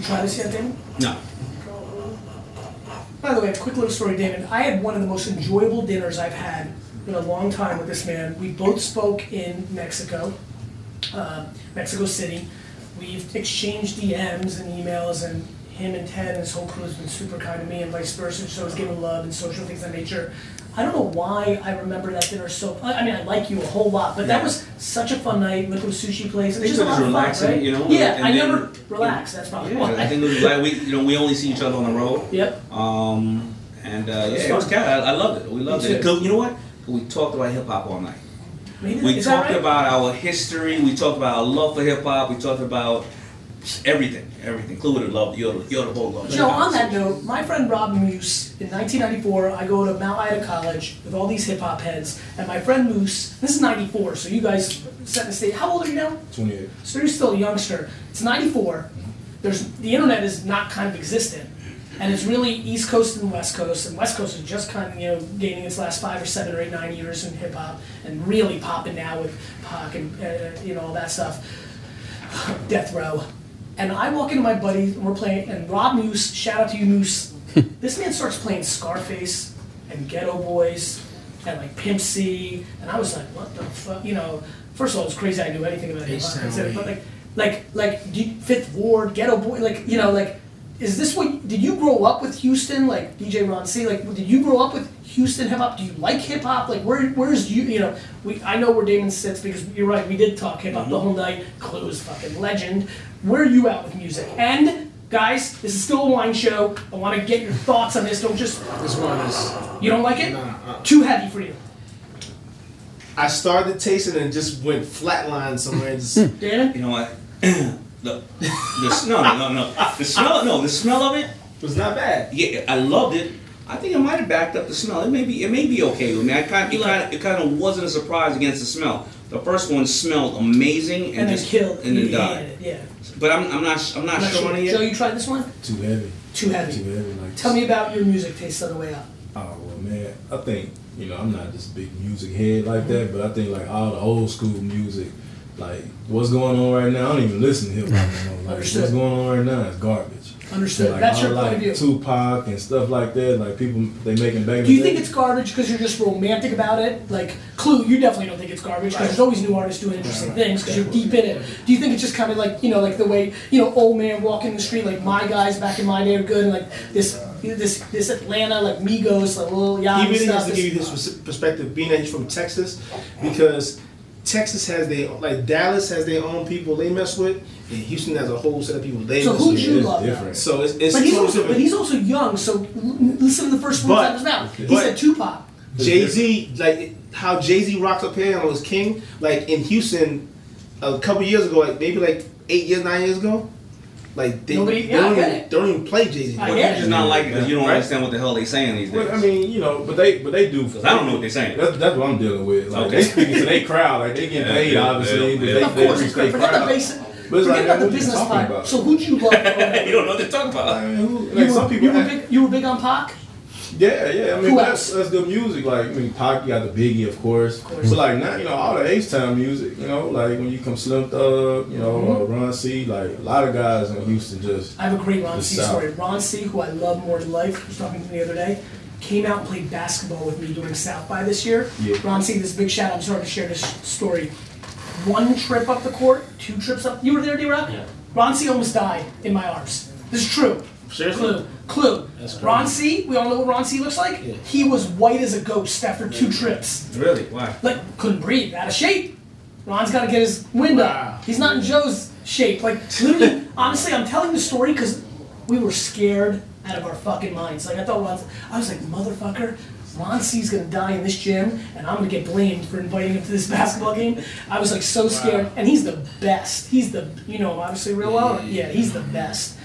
try this yet, Daymond? No. By the way, a quick little story, David. I had one of the most enjoyable dinners I've had in a long time with this man. We both spoke in Mexico, uh, Mexico City. We've exchanged DMs and emails, and him and Ted and his whole crew has been super kind to me, and vice versa. So it's given love and social things of that nature. I don't know why I remember that dinner so. I I mean, I like you a whole lot, but that Yeah. was such a fun night. Went to a sushi place. It was think just it a was lot of fun, relaxing, right? you know, Yeah, and I then- never relax. That's probably Yeah, why. I think it was like we, you know, we only see each other on the road. Yep. Um, and uh, yeah, it was fun. cat. I, I loved it. We loved Me it. too. 'Cause You know what? We talked about hip hop all night. Maybe We is that talked right? about our history. We talked about our love for hip hop. We talked about everything, everything, including love. You're, the- you're the whole love. You know, on that note, my friend Rob Moose, in 1994, I go to Mount Ida College with all these hip hop heads, and my friend Moose, this is 94, so you guys set the stage. How old are you now? 28. So you're still a youngster. It's 94. There's the internet is not kind of existent, and it's really East Coast and West Coast, and West Coast is just kind of you know gaining its last five or seven or eight nine years in hip hop, and really popping now with Pac and uh, you know all that stuff. Death Row. And I walk into my buddy, and we're playing, and Rob Moose, shout out to you, Moose. this man starts playing Scarface and Geto Boys and like Pimp C, and I was like, what the fuck? You know, first of all, it's crazy I knew anything about hip hop, Sound but like, like, like Fifth Ward, Geto Boy, like, you know, like, is this what? Did you grow up with Houston, like DJ Ron C? Like, did you grow up with Houston hip hop? Do you like hip hop? Like, where, where's you? You know, we I know where Daymond sits because you're right. We did talk hip hop the whole night. Clues, fucking legend. Where are you at with music? And guys, this is still a wine show. I want to get your thoughts on this. Don't just This one is. you don't like it? Nah, uh, Too heavy for you, I started tasting and just went flatline somewhere. Just Damon. You know what? the, the smell, no, no, no. The smell, no, the smell of it. was not bad. Yeah, I loved it. I think it might have backed up the smell. It may be, it may be okay with me. I kind, it kind, of, it kind of wasn't a surprise against the smell. The first one smelled amazing and, And then just killed. and then died. it, Yeah. But I'm, I'm not, I'm not, I'm not sure on it Joe, yet. you tried this one? Too heavy. Too heavy. Too heavy. Like Tell me about your music taste on the way up. Oh well, man. I think you know I'm not this big music head like that, but I think like all the old school music, like what's going on right now. I don't even listen to hip hop. Like Understood. what's going on right now is garbage. Understood. Like, That's all your point like of view. Tupac and stuff like that. Like people they making back. in Do you think it's garbage because you're just romantic about it? Like Clue, you definitely don't think it's garbage because there's always new artists doing interesting things because you're deep in it. Do you think it's just kind of like you know, like the way you know, old man walking the street, like my guys back in my day are good, and like this, this, this Atlanta, like Migos, like little He Yachty really stuff. has to give you this perspective, being that he's from Texas, because Texas has their like Dallas has their own people they mess with, and Houston has a whole set of people they So mess who'd with. you it's love? different. Now? So it's, it's But he's totally also, but he's also young. So listen to the first words But- out of his mouth. He but- said Tupac. Jay Z, like how Jay Z rocks up here and was king, like in Houston, a couple years ago, like maybe like eight years, nine years ago, like they, Nobody- they yeah, don't, even, it. don't even play Jay Z. I But you it. just not like it because you don't Right. understand what the hell they saying these days. Well, I mean, you know, but they but they do. Because I don't know what they're saying. That's, that's what I'm dealing with. Like Okay. they speaking to their crowd, like they getting paid, yeah, obviously, yeah, but yeah. they, Of course, reach their forget the basic. But it's Forget like, about the business part. So who'd you love? you don't know what they're talking about. I mean, who, like you, some were, people, you, were big, you were big on Pac? Yeah, yeah. I mean, Who but else? that's, that's good music. Like, I mean, Pac, you got the Biggie, of course. course. But like now, you know, all the H Town music. You know, like when you come Slim Thug, you know, Mm-hmm. uh, Ron C. Like a lot of guys in Houston just. I have a great Ron C South. story. Ron C, who I love more than life, was talking to me the other day, came out and played basketball with me during South by this year. Yeah. Ron C, this big shout out. I'm sorry to share this story. One trip up the court, two trips up. You were there, D Rock? Yeah. Ron C almost died in my arms. This is true. Seriously? Clue. Clue. Ron C, we all know what Ron C looks like? He was white as a ghost after two trips. Really? Why? Like, couldn't breathe, out of shape. Ron's got to get his wind up. He's not in Joe's shape. Like, literally, honestly, I'm telling the story because we were scared out of our fucking minds. Like, I thought Ron's, I was like, motherfucker, Ron C's gonna die in this gym, and I'm gonna get blamed for inviting him to this basketball game. I was like so scared, and he's the best. He's the you know obviously real well. Yeah, he's the best.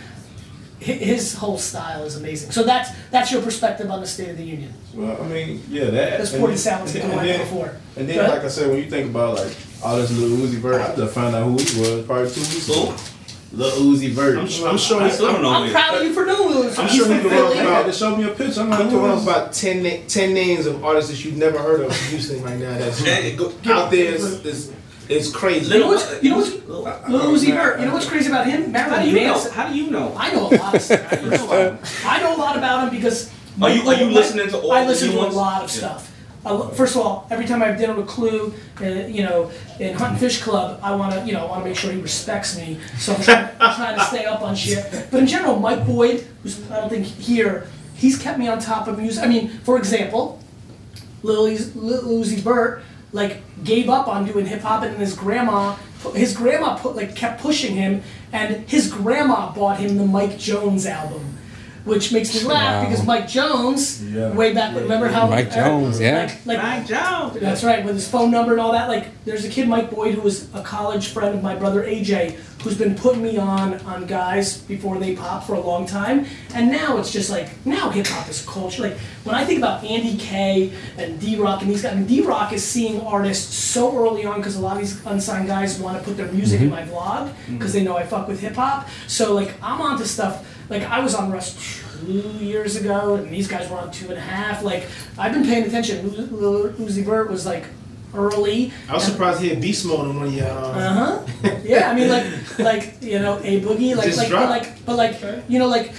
Hi- His whole style is amazing. So that's that's your perspective on the State of the Union. Well, I mean, yeah, that. Let's and pour then- sounds into and the then- before. And then, like I said, when you think about like all this little Uzi Vert, I just found out who he was probably two weeks ago. Lil Uzi Vert. I'm, sure- I'm sure. I still don't know. I'm who- proud of you for knowing this. I'm He's sure from he can Philly. run about. to show me a picture. I'm I gonna can run about 10, 10 names of artists that you've never heard of in Houston right now. That's go- out there is, is, is crazy. You know what's you know what's Lil Uzi Vert? You know what's crazy about him? How do Marilyn you know? How do you know? I know a lot of stuff. I know, I know a lot about him because. Are you- are you listening to all I listen to a lot of stuff. I First of all, every time I have dinner with Clue, uh, you know, in Hunt and Fish Club, I want to, you know, I want to make sure he respects me. So I'm trying, I'm trying to stay up on shit. But in general, Mike Boyd, who's I don't think here, he's kept me on top of music. I mean, for example, Lily's Lil Uzi Vert like gave up on doing hip hop, and his grandma, his grandma put like kept pushing him, and his grandma bought him the Mike Jones album. Which makes me laugh Wow. because Mike Jones, Yeah. way back, remember how Mike uh, Jones, yeah. like, like Mike Jones. that's right, with his phone number and all that. Like, there's a kid, Mike Boyd, who was a college friend of my brother AJ, who's been putting me on on guys before they pop for a long time. And now it's just like now hip hop is culture. Like when I think about Andy K and D Rock and these guys, I mean, D Rock is seeing artists so early on because a lot of these unsigned guys want to put their music mm-hmm. in my vlog because they know I fuck with hip hop. So like I'm onto stuff. Like I was on Rush two years ago, and these guys were on two and a half. Like I've been paying attention. Uzi- Vert was like early. I was surprised he had beast mode on one of your. Uh, Uh huh. Yeah, I mean, like, like you know, a boogie, like, Just like, but like, but like, you know, like,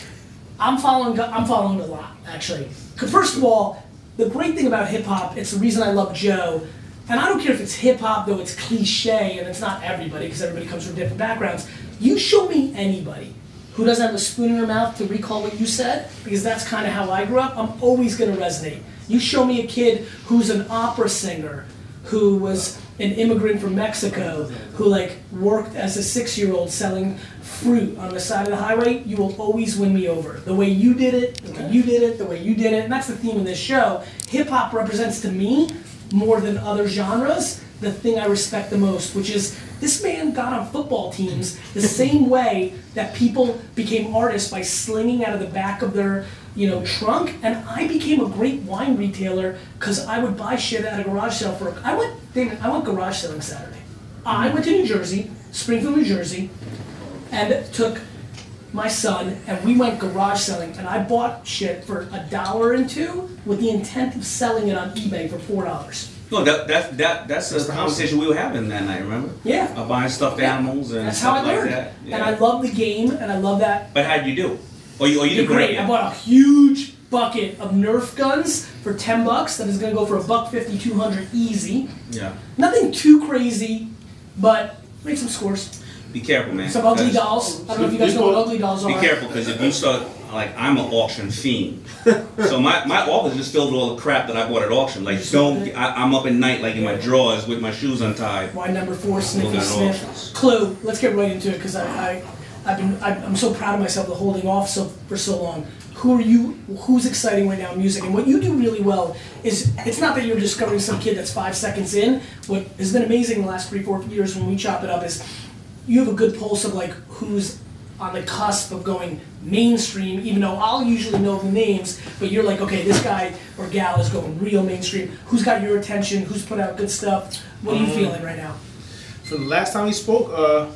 I'm following, I'm following a lot actually. First of all, the great thing about hip hop, it's the reason I love Joe, and I don't care if it's hip hop though it's cliche and it's not everybody because everybody comes from different backgrounds. You show me anybody who doesn't have a spoon in her mouth to recall what you said, because that's kind of how I grew up. I'm always going to resonate. You show me a kid who's an opera singer who was an immigrant from Mexico who like worked as a six year old selling fruit on the side of the highway, you will always win me over. The way you did it, the way you did it, the way you did it, and that's the theme of this show. Hip hop represents to me more than other genres the thing I respect the most, which is this man got on football teams the same way that people became artists by slinging out of the back of their you know trunk. And i became a great wine retailer because i would buy shit at a garage sale for i went Daymond, i went garage selling saturday. I went to new jersey springfield new jersey and took my son and we went garage selling. And i bought shit for a dollar and two with the intent of selling it on ebay for four dollars No, that, that, that, that's the conversation we were having that night, remember? Yeah. Of buying stuffed animals and that's how stuff i like learned that. and i love the game and i love that But how'd you do? Or you, or you did didn't put it great. I bought a huge bucket of Nerf guns for ten bucks. That is going to go for a buck fifty, two hundred easy. Yeah. Nothing too crazy, but make some scores. Be careful, man. Some ugly 'cause- dolls. I don't know if you guys know what ugly dolls are. Be careful, because if you start, like, I'm an auction fiend. so my, my office is filled with all the crap that I bought at auction. Like, don't, I, I'm up at night, like, in my drawers with my shoes untied. Why number four, Sniffy Sniff. auctions. Clue. Let's get right into it because I, I, I've been, I'm I'm so proud of myself for holding off so for so long. Who are you? Who's exciting right now in music? And what you do really well is it's not that you're discovering some kid that's five seconds in. What has been amazing the last three, four years when we chop it up is you have a good pulse of like who's on the cusp of going mainstream, even though I'll usually know the names, but you're like, okay, this guy or gal is going real mainstream. Who's got your attention? Who's put out good stuff? What are you feeling right now? From the last time he spoke, uh,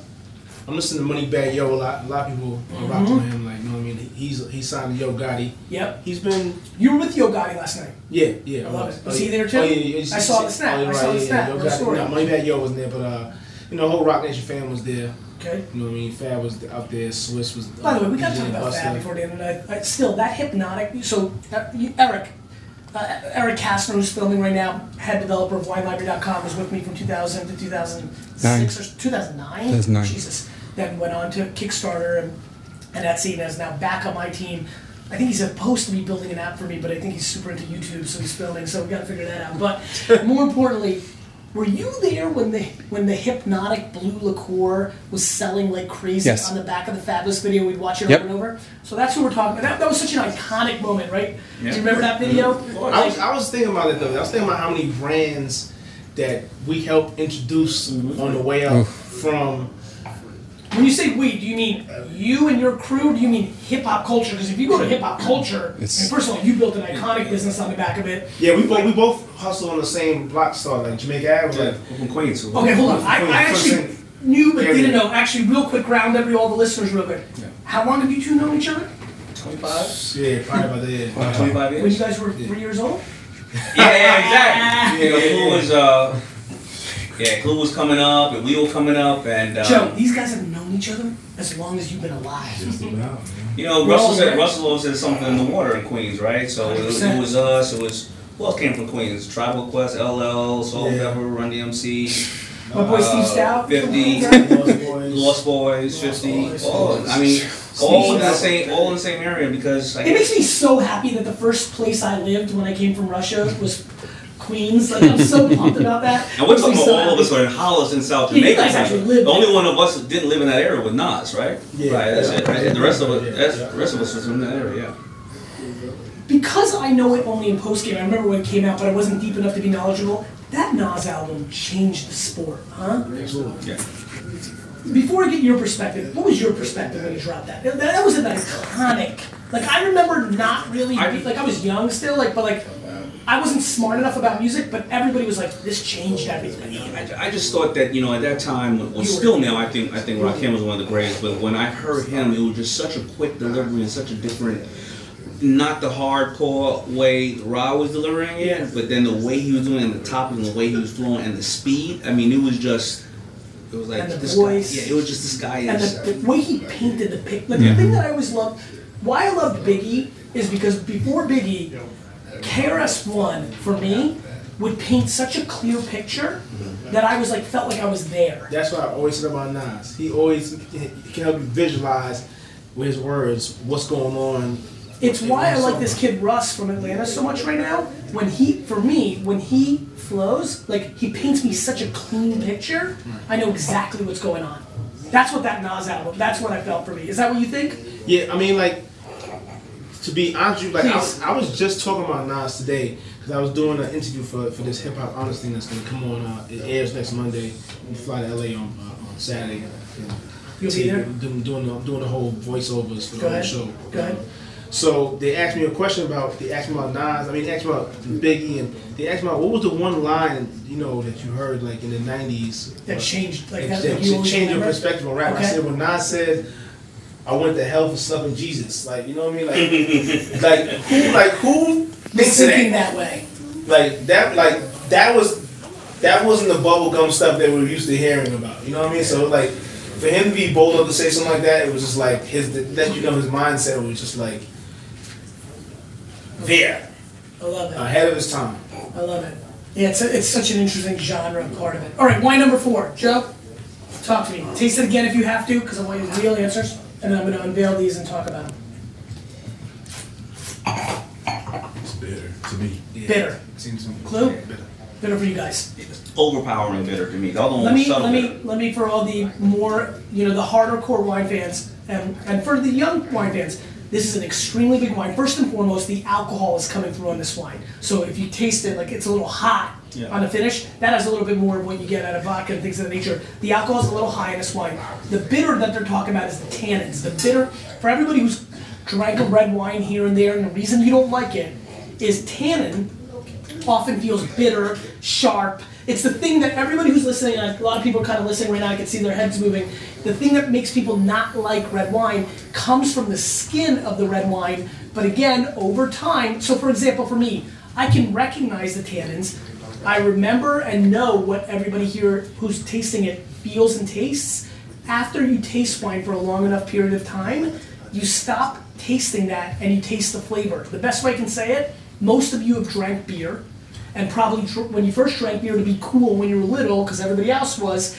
I'm listening to Moneybagg Yo a lot. A lot of people are rocking with him. Like, you know what I mean? He's he signed Yo Gotti. Yep. He's been You were with Yo Gotti last night. yeah yeah. I love was. it. Was he there too? Oh, yeah, yeah, yeah. I saw the snap. Oh, yeah, I saw the yeah, snap. Yo The Gotti-. No, Moneybagg Yo wasn't there, but uh, you know, whole Roc Nation fam was there. Okay. You know what I mean? Fab was out there. Swiss was. By the way, we got to talk about Busta. Fab before the end of the night. Uh, still, that hypnotic. So, uh, you- Eric, uh, Eric Kastner, who's filming right now, head developer of WineLibrary.com, was with me from 2000 to 2006 or 2009. 2009. Jesus. Then went on to Kickstarter and, and Etsy, and is now back on my team. I think he's supposed to be building an app for me, but I think he's super into YouTube, so he's filming. So we got to figure that out. But more importantly, Were you there when the when the hypnotic blue liqueur was selling like crazy Yes. on the back of the Fabolous video? We'd watch it Yep. over and over. So that's what we're talking about. That, that was such an iconic moment, right? Do you remember that video? I was, I was thinking about it though. I was thinking about how many brands that we helped introduce mm-hmm. on the way up from. When you say we, do you mean you and your crew? Do you mean hip hop culture? Because if you go to hip hop culture, It's- and first of all, you built an iconic business on the back of it. Yeah, we both we both hustle on the same block star, like Jamaica Ave. Like, We're from Queens. so- Okay, hold on. I, I actually knew but Yeah, didn't know. Actually, real quick, round every all the listeners real quick. How long have you two known each other? 25? yeah, probably about that. About 25 When you guys were three years old? Yeah, yeah, exactly. You know, Clue was, uh, yeah, Clue was coming up, and we were coming up, and, uh, Joe, these guys have known each other as long as you've been alive. you know, We're Russell said. Russell always said something in the water in Queens, right? So it was, it was us, it was, who else came from Queens? Tribal Quest, LL, Soul Yeah. Pepper, Run DMC. My boy Steve uh, Stoute. 50, Lost Boyz. Lost Boyz, 50, Boys. all, I mean, all in that same, all in the same area because I It makes me so happy that the first place I lived when I came from Russia was Queens. Like I'm so pumped about that. and we're talking me about so all of us are in Hollis in South Yeah, you Jamaica. guys actually live the only one of us that didn't live in that area was Nas, right? Yeah. Right, that's it. Right? The rest of us, Yeah. the rest of us was from that area. Yeah. because I know it only in post game. I remember when it came out, but I wasn't deep enough to be knowledgeable. That Nas album changed the sport, huh? Absolutely. Yeah. Before I get your perspective, what was your perspective when you dropped that? That, that was an iconic. Like I remember not really I- like I was young still, like but like I wasn't smart enough about music, but everybody was like, "This changed everything." I, I just thought that you know at that time, well, still now I think I think Rakim was one of the greatest. But when I heard him, it was just such a quick delivery and such a different, not the hardcore way Ra was delivering it, Yeah. but then the way he was doing it, and the topic and the way he was flowing and the speed. I mean, it was just. It was like And the this voice. guy. Yeah, it was just this guy And is. the, the way he painted the pic, like Yeah. the thing that I always loved, why I loved Biggie is because before Biggie, KRS One for me would paint such a clear picture that I was like felt like I was there. That's what I always said about Nas. He always can help you visualize with his words what's going on. It's why I like this kid Russ from Atlanta so much right now. When he, for me, when he flows, like he paints me such a clean picture, I know exactly what's going on. That's what that Nas album. That's what I felt for me. Is that what you think? Yeah, I mean, like, to be honest, with you, like, I, was- I was just talking about Nas today because I was doing an interview for, for this hip hop honors thing that's gonna come on. Uh, it airs next Monday. We fly to LA on uh, on Saturday. You'll be there. Doing, doing, the, doing the whole voiceovers for the Go whole ahead. show. Go ahead. So they asked me a question about they asked me about Nas. I mean, they asked me about Biggie, and they asked me about what was the one line you know that you heard like in the '90s That changed, like that, that. that changed your perspective on rap. I said when Nas said, "I went to hell for sucking Jesus," like you know what I mean, like, like who, like who thinks of Thinking that? that way. Like that, like that was that wasn't the bubblegum stuff that we're used to hearing about. You know what I mean? So like for him to be bold enough to say something like that, it was just like his that you know his mindset was just like there I love it. ahead of his time. I love it. Yeah, it's, a, it's such an interesting genre part of it. All right, wine number four. Joe, talk to me. Taste it again if you have to, because I want your real answers, and I'm going to unveil these and talk about them. It's bitter to me. Bitter. Seems Clue? bitter. Bitter for you guys. overpowering bitter to me. The other one Let was me subtle let me let me for all the more you know the harder core wine fans and and for the young wine fans, this is an extremely big wine. First and foremost, the alcohol is coming through on this wine. So if you taste it, like it's a little hot Yeah. on the finish, that has a little bit more of what you get out of vodka and things of that nature. The alcohol is a little high in this wine. The bitter that they're talking about is the tannins. The bitter for everybody who's drank a red wine here and there, and the reason you don't like it is tannin often feels bitter, sharp. It's the thing that everybody who's listening, a lot of people are kind of listening right now, I can see their heads moving. The thing that makes people not like red wine comes from the skin of the red wine, but again, over time. So, for example, for me, I can recognize the tannins. I remember and know what everybody here who's tasting it feels and tastes. After you taste wine for a long enough period of time, you stop tasting that and you taste the flavor. The best way I can say it, most of you have drank beer, and probably dr- when you first drank beer to be cool when you were little, because everybody else was,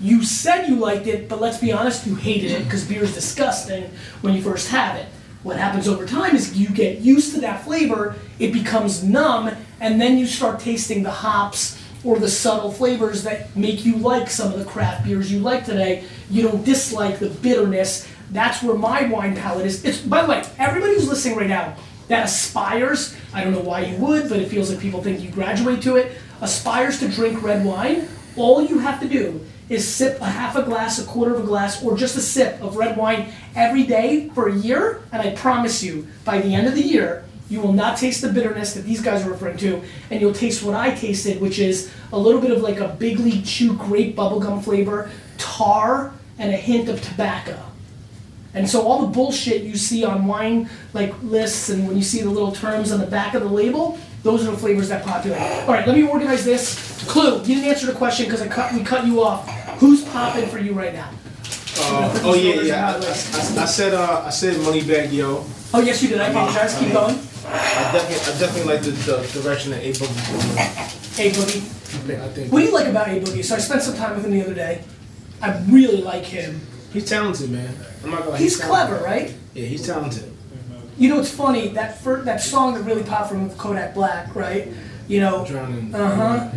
you said you liked it, but let's be honest, you hated it because beer is disgusting when you first have it. What happens over time is you get used to that flavor, it becomes numb, and then you start tasting the hops or the subtle flavors that make you like some of the craft beers you like today. You don't dislike the bitterness. That's where my wine palate is. It's by the way, everybody who's listening right now that aspires, I don't know why you would, but it feels like people think you graduate to it, aspires to drink red wine, all you have to do is sip a half a glass, a quarter of a glass, or just a sip of red wine every day for a year, and I promise you, by the end of the year, you will not taste the bitterness that these guys are referring to, and you'll taste what I tasted, which is a little bit of like a Big League Chew grape bubblegum flavor, tar, and a hint of tobacco. And so all the bullshit you see on wine like lists and when you see the little terms on the back of the label, those are the flavors that populate. All right, let me organize this. Clue, you didn't answer the question because I cut we cut you off. Who's popping for you right now? Uh, oh yeah, yeah. I, I, I, I said uh, I said Moneybagg Yo. Oh yes, you did. I apologize. Keep going. I definitely I definitely like the, the direction that A Boogie's going. A Boogie. I think What do you like about A Boogie? So I spent some time with him the other day. I really like him. he's talented, man. I'm not gonna lie. He's clever, right? Yeah, he's talented. You know, it's funny that fir- that song that really popped from Kodak Black, right? You know, Uh huh.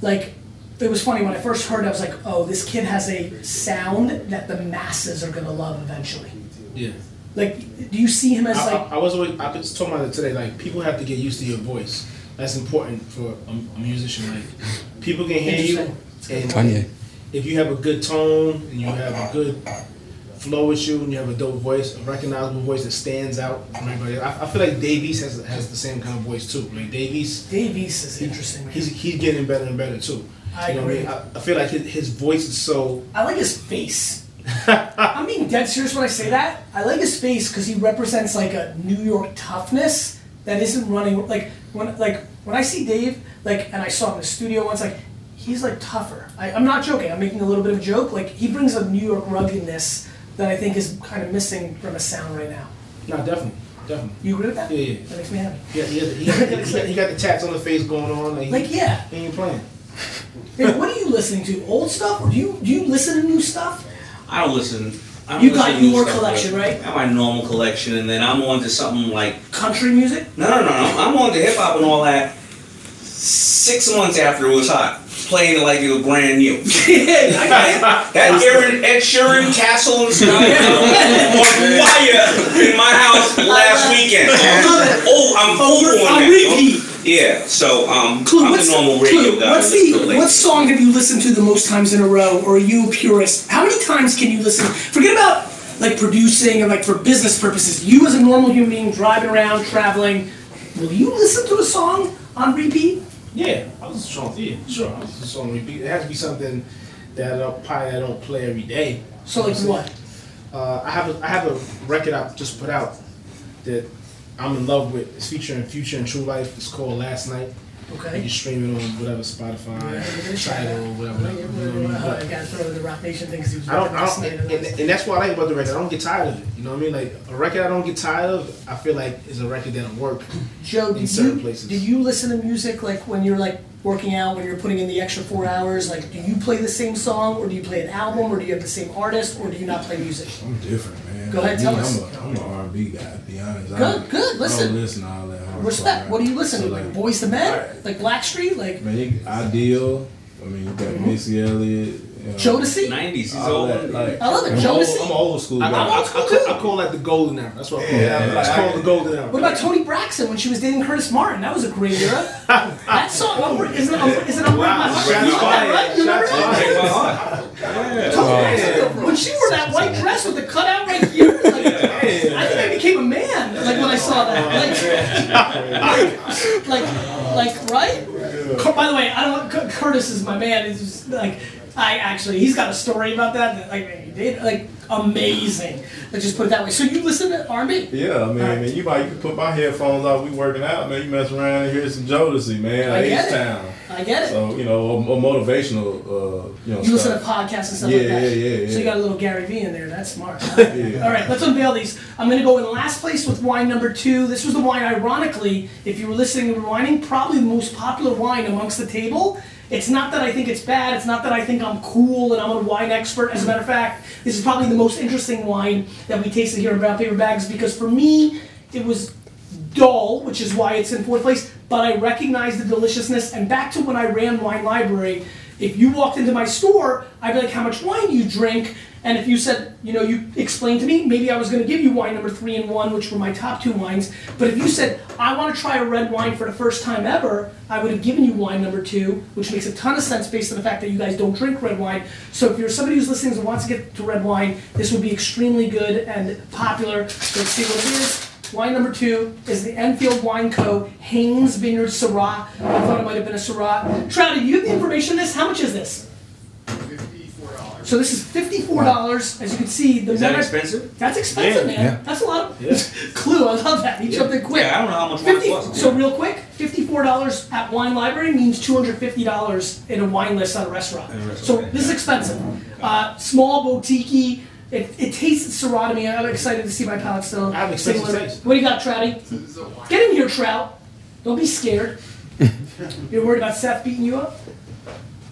Like, it was funny when I first heard it. I was like, "Oh, this kid has a sound that the masses are gonna love eventually." Yeah. Like, do you see him as I, like? I, I was always, I was talking about it today. Like people have to get used to your voice. That's important for a, a musician. Like people can hear you, and Kanye. if you have a good tone and you have a good flow with you and you have a dope voice, a recognizable voice that stands out from everybody. I, I feel like Davies has has the same kind of voice too. Like Davies, Davies is interesting. Man. he's he's getting better and better too. I you know what I agree. mean? I, I feel like his, his voice is so. I like his face. I'm being dead serious when I say that. I like his face because he represents like a New York toughness that isn't running like when like when I see Dave like and I saw him in the studio once like he's like tougher. I, I'm not joking. I'm making a little bit of a joke. Like he brings a New York ruggedness that I think is kind of missing from a sound right now. No, definitely, definitely. You agree with that? Yeah, yeah. That makes me happy. Yeah, he, has, he, got, he, got, he got the tats on the face going on. Like, he- Like yeah. he ain't playing. Hey, what are you listening to? Old stuff or do you do you listen to new stuff? I don't listen. I don't You listen got to new your stuff, collection, but right? I have my normal collection, and then I'm on to something like Country music? no, no, no, no. I'm on to hip hop and all that. Six months after it was hot, playing it like it was brand new. yeah, I got it. That Aaron, Ed Sheeran, Castle in Sky on fire in my house last weekend. Oh, I'm full on on that. repeat. Yeah, so um, Clue, I'm what's, the normal radio Clue, guy. what's the what song have you listened to the most times in a row, or are you a purist? How many times can you listen? Forget about like producing and like for business purposes. You as a normal human being driving around, traveling, will you listen to a song on repeat? Yeah, I was strong. Yeah, sure. I was just on repeat. It has to be something that uh, probably I don't play every day. So like what? Uh, I have a I have a record I just put out that I'm in love with. It's featuring Future and True Life. It's called Last Night. You Okay. can stream it on whatever Spotify, Tidal, whatever. You know what I mean? I gotta throw in the Roc Nation thing because he was I don't, I don't, and, and, and that's what I like about the record. I don't get tired of it. You know what I mean? Like a record I don't get tired of. I feel like is a record that'll work. Joe, in did certain you places. do you listen to music like when you're like working out, when you're putting in the extra four hours? Like, do you play the same song, or do you play an album, or do you have the same artist, or do you not play music? I'm different, man. Go ahead, tell Me, us. I'm a, I'm an R&B guy, to be honest. I Good, don't- good, I listen. don't listen to all that hardcore Respect. What do you listen So, to? Like Boyz II Men, like Blackstreet, like Man, Ideal. I mean, you got mm-hmm. Missy Elliott. You know, Jodeci. Nineties. He's old. like, I love it, Jodeci. I'm old, Jodeci. I'm old school I, I. I, I, call, I call that the golden era. That's what I call Yeah, it. It's like- called the golden era. What about Toni Braxton when she was dating Curtis Martin? That was a great era. that song, Unbreak- isn't it? Isn't it Unbreak My Heart? Shots You know that, fired. right? You remember Shots that? fired. Toni- When she wore that white dress with the cutout right here, like, I think I became a man. Like when I saw that. Like, like, like, right? By the way, I don't. Cur- Curtis is my man. He's just like, I actually, he's got a story about that. that like, he did like amazing. Let's just put it that way. So you listen to R&B? Yeah, I mean, Alright. man, you might you can put my headphones off. We working out, man. You mess around and hear some Jodeci, man. I get it. H-Town. I get it. So you know, a, a motivational, uh, you know. You listen to podcasts and stuff Yeah, like that. yeah, yeah, yeah. So you got a little Gary Vee in there. That's smart. Yeah. All right, let's unveil these. I'm going to go in last place with wine number two. This was the wine, ironically, if you were listening and rewinding, probably the most popular wine amongst the table. It's not that I think it's bad. It's not that I think I'm cool and I'm a wine expert. As a matter of fact, this is probably the most interesting wine that we tasted here in Brown Paper Bags because for me, it was dull, which is why it's in fourth place, but I recognize the deliciousness. And back to when I ran Wine Library, if you walked into my store, I'd be like, "How much wine do you drink?" And if you said, you know, you explained to me, maybe I was going to give you wine number three and one, which were my top two wines. But if you said, I want to try a red wine for the first time ever, I would have given you wine number two, which makes a ton of sense based on the fact that you guys don't drink red wine. So if you're somebody who's listening and wants to get to red wine, this would be extremely good and popular. Let's see what it is. Wine number two is the Enfield Wine Co. Haynes Vineyard Syrah. I thought it might have been a Syrah. Trouty, do you have the information on this? How much is this? $54. So this is fifty-four dollars. As you can see, the Is that men expensive? That's expensive, Yeah. man. Yeah. That's a lot. Of, Clue, I love that. He jumped in quick. Yeah, I don't know how much wine it 50 was. So real quick, fifty-four dollars at Wine Library means two hundred fifty dollars in a wine list at a restaurant. So this is expensive. Uh, small boutique. It, it tastes Syrah to me. I'm excited to see my palate still. I have expensive similar. taste. What do you got, Trouty? Get in here, Trout. Don't be scared. You're worried about Seth beating you up?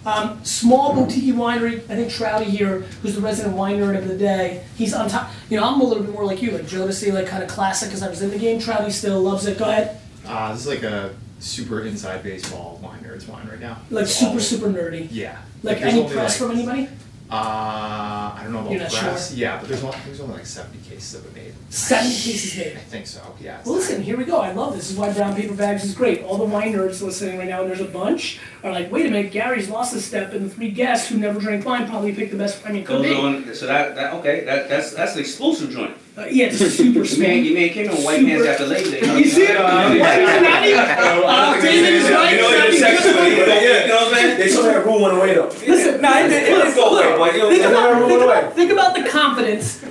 Um, small boutique winery. I think Trouty here, who's the resident wine nerd of the day, he's on top. You know, I'm a little bit more like you, like Jodeci, like kind of classic because I was in the game. Trouty still loves it. Go ahead. Uh, this is like a super inside baseball wine nerds wine right now. Like It's super, all- super nerdy. Yeah. Like there's any press like- from anybody? Uh, I don't know about You're not press. sure? Yeah, but there's only, there's only like 70 cases of it made. Seven cases made. I think so. Yeah. it's Well, listen, here we go. I love this. This is why brown paper bags is great. All the wine nerds listening right now, and there's a bunch, are like, wait a minute, Gary's lost a step, and the three guests who never drank wine probably picked the best. I mean, could Those be. are so that, that okay, that that's that's the exclusive joint. Uh, yeah, it's super You small. man, you man came in white Super- pants after Labor Day. You see it? Uh, White man, not even- uh, David is right. You know, It's you're not. You know what I'm saying? They still have room on the way though. Listen, Nah, it didn't- go away, boy. You know what I'm Think saying? about, think, Roll away. about, think about the confidence.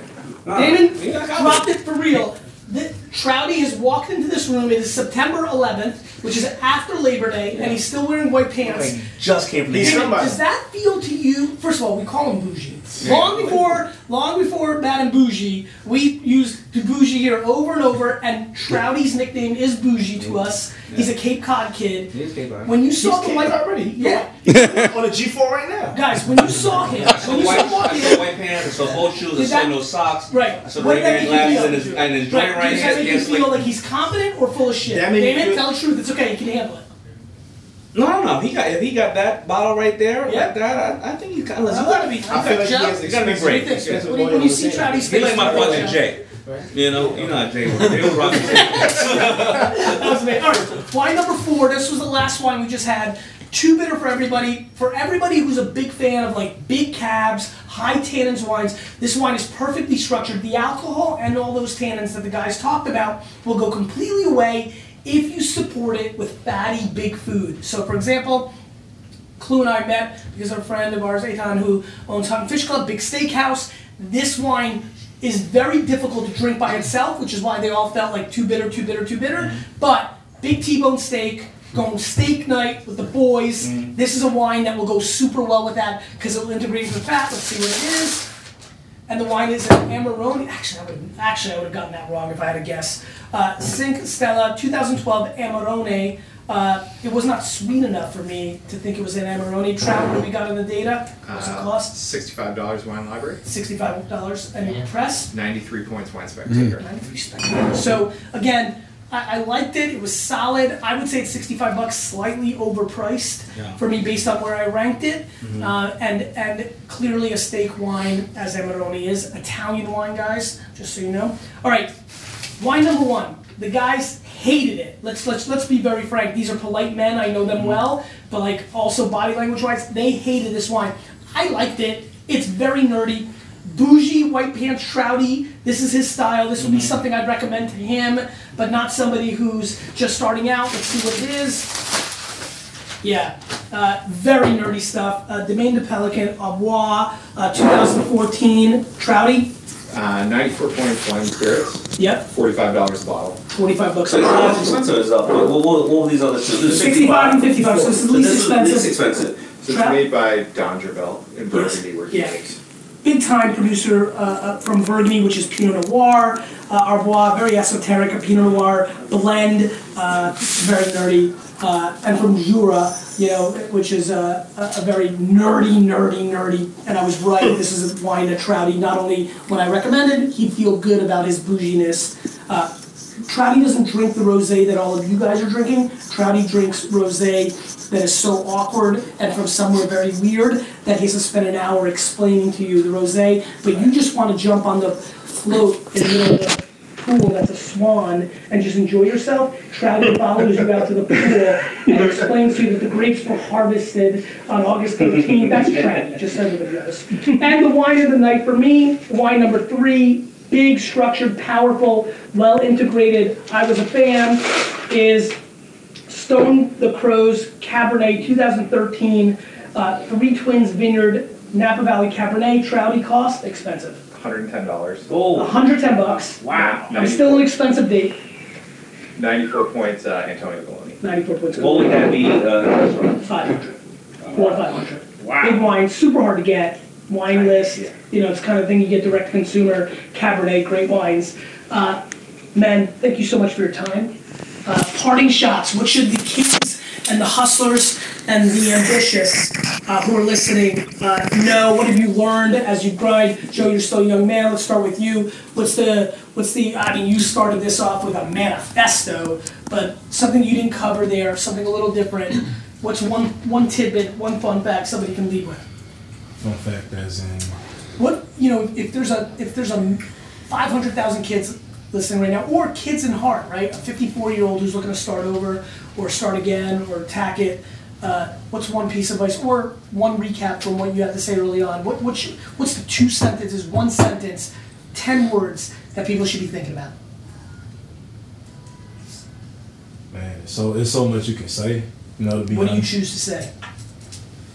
Daymond dropped it for real. The, Trouty has walked into this room. It is September 11th, which is after Labor Day, and he's still wearing white pants. Just came from the He's Does that feel to you? First of all, we call him bougie. Long before, long before Madame Bougie, we used bougie here over and over, and Trouty's nickname is bougie to us. He's a Cape Cod kid. He's Cape Cod. When you saw the He's white, already. yeah, on a G4 right now. guys, when you saw him, when you White, saw walk I in, saw white pants, I saw both shoes, I Did saw that- no socks. Right. I saw What Ray did that Ban make you glasses feel? and his, and his joint Right. right Does that here. make you Yes, feel like, like he's confident or full of shit? That made me Daymond, feel- tell the truth. It's okay. You can handle it. No, no, no. He got if he got that bottle right there, Yeah. like that. I, I think he's kind of. You gotta be. You I feel like he gotta, has you gotta be expensive- brave. What do you think? Expensive When you, oil when you on see the Trouty's He like my what brother you Jay. You know, you know how Jay was. They was rocking. That was amazing. All right, wine number four. This was the last wine we just had. Too bitter for everybody. For everybody who's a big fan of like big cabs, high tannins wines, this wine is perfectly structured. The alcohol and all those tannins that the guys talked about will go completely away if you support it with fatty big food. So, for example, Clue and I met because of a friend of ours, Eitan, who owns Hunt and Fish Club, big steakhouse. This wine is very difficult to drink by itself, which is why they all felt like too bitter, too bitter, too bitter. Mm-hmm. But big T-bone steak, going steak night with the boys. Mm. This is a wine that will go super well with that because it will integrate with the fat. Let's see what it is. And the wine is an Amarone. Actually, I would actually I would have gotten that wrong if I had to guess. Uh, Cinque Stella 2012 Amarone. Uh, it was not sweet enough for me to think it was an Amarone. Trout, when we got in the data? What's it Uh, cost? $65 wine library. Sixty-five dollars. And press. 93 points wine spectator. So again, I, I liked it. It was solid. I would say it's sixty-five bucks, slightly overpriced Yeah. for me based on where I ranked it. Mm-hmm. Uh, and and clearly a steak wine, as Amarone is, Italian wine, guys. Just so you know. All right, wine number one. The guys hated it. Let's let's let's be very frank. These are polite men. I know Mm-hmm. them well, but like also body language wise, they hated this wine. I liked it. It's very nerdy. Bougie, white pants, shroudy. This is his style. This would be something I'd recommend to him, but not somebody who's just starting out. Let's see what it is. Yeah, uh, very nerdy stuff. Uh, Domaine de Pelican, Arbois, uh, 2014, Trouty. Uh, 94 points wine spirits. Yep, $45 a bottle. 45 bucks. So it's not as expensive as that. What, what, what were these other two? This is 65 and 55, so this is the least this is expensive. least expensive. So Trap- it's made by d'Angerville in Burgundy, where he Yeah. makes. Big time producer uh, uh, from Burgundy, which is Pinot Noir, uh, Arbois, very esoteric, a Pinot Noir blend, uh, very nerdy, uh, and from Jura, you know, which is a, a, very nerdy, nerdy, nerdy. And I was right. This is a wine that Trouty not only when I recommended, he'd feel good about his bouginess. Trouty doesn't drink the rosé that all of you guys are drinking. Trouty drinks rosé that is so awkward and from somewhere very weird that he has to spend an hour explaining to you the rosé. But you just want to jump on the float in the middle of the pool that's a swan and just enjoy yourself. Trouty follows you out to the pool and explains to you that the grapes were harvested on August 13th. That's Trouty, just so everybody knows. And the wine of the night for me, wine number three, big, structured, powerful, well integrated. I was a fan. Is Stone the Crows Cabernet 2013, uh, Three Twins Vineyard Napa Valley Cabernet. Trouty cost expensive. $110. Oh, 110 bucks. Wow. I'm still an expensive date. 94 points, uh, Antonio Galloni. 94 points. what would that be? Uh, 500. Four or 500. Wow. Big wine, super hard to get. Wine list, you know, it's the kind of thing you get direct consumer. Cabernet, great wines. Uh, men, thank you so much for your time. Uh, parting shots. What should the kids and the hustlers and the ambitious uh, who are listening uh, know? What have you learned as you grind? Joe, you're still a young man. Let's start with you. What's the what's the? I mean, you started this off with a manifesto, but something you didn't cover there, something a little different. What's one one tidbit, one fun fact somebody can leave with? Fun fact as in What you know, if there's a if there's a five hundred thousand kids listening right now, or kids in heart, right? A fifty-four year old who's looking to start over, or start again, or tack it. Uh, what's one piece of advice, or one recap from what you had to say early on? What what's what's the two sentences, one sentence, ten words that people should be thinking about? man, so it's so much you can say. You know, to be What do you choose to say?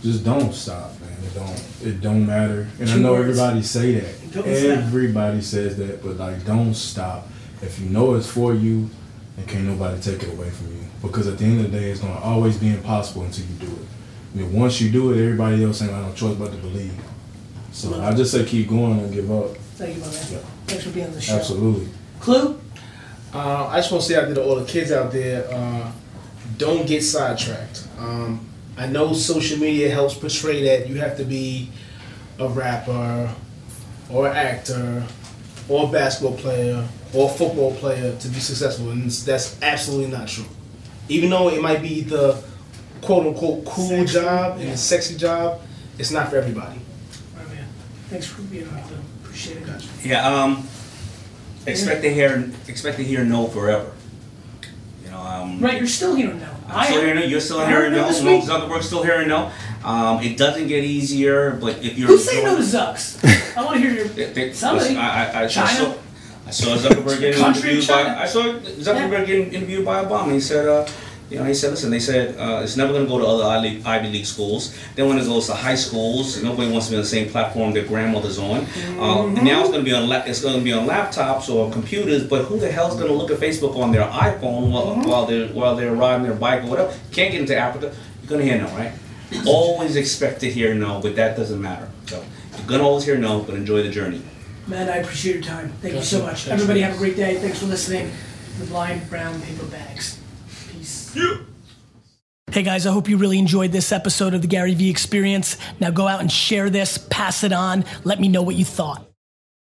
Just don't stop, man. It don't it don't matter. And I know words. everybody say that. Don't stop. everybody says that, but like don't stop. If you know it's for you, then can't nobody take it away from you. Because at the end of the day, it's gonna always be impossible until you do it. I mean, once you do it, everybody else ain't got no choice but to believe. So I just say keep going and give up. Thank you, my man. Yeah. Thanks for being on the show. Absolutely. Clue? Uh, I just want to say out there to all the kids out there, uh, don't get sidetracked. Um, I know social media helps portray that you have to be a rapper or actor or basketball player or football player to be successful, and that's absolutely not true. Even though it might be the quote unquote cool Sexy, job and yeah. the sexy job, it's not for everybody. My man. Thanks for being on, Clue. Appreciate it. yeah. Um, expect to hear expect to hear no forever. You know. Um, Right, you're still here now. I'm still hearing no. You're still I hearing no. this Mark. Zuckerberg's still hearing no. Um, it doesn't get easier, but if you're Who's saying no to Zucks? I want to hear your. They- they- Somebody. listen, I, I, I, China? saw, I saw Zuckerberg getting interviewed China? by. I saw Zuckerberg getting interviewed by Obama. He said, uh, you know, he said, listen, they said uh, it's never going to go to other Ivy Ivy League schools. Then when it goes to high schools, nobody wants to be on the same platform their grandmother's on. Uh, now it's going to be on la- it's going to be on laptops or computers. But who the hell's going to look at Facebook on their iPhone while, while they're while they're riding their bike or whatever? Can't get into Africa. You're going to hear no, right? Always expect to hear no, but that doesn't matter. So you're going to always hear no, but enjoy the journey. Man, I appreciate your time. Thank you so much. Everybody have a great day. Thanks for listening. The Blind Brown Paper Bags. Peace. Hey guys, I hope you really enjoyed this episode of the Gary Vee Experience. Now go out and share this, pass it on, let me know what you thought.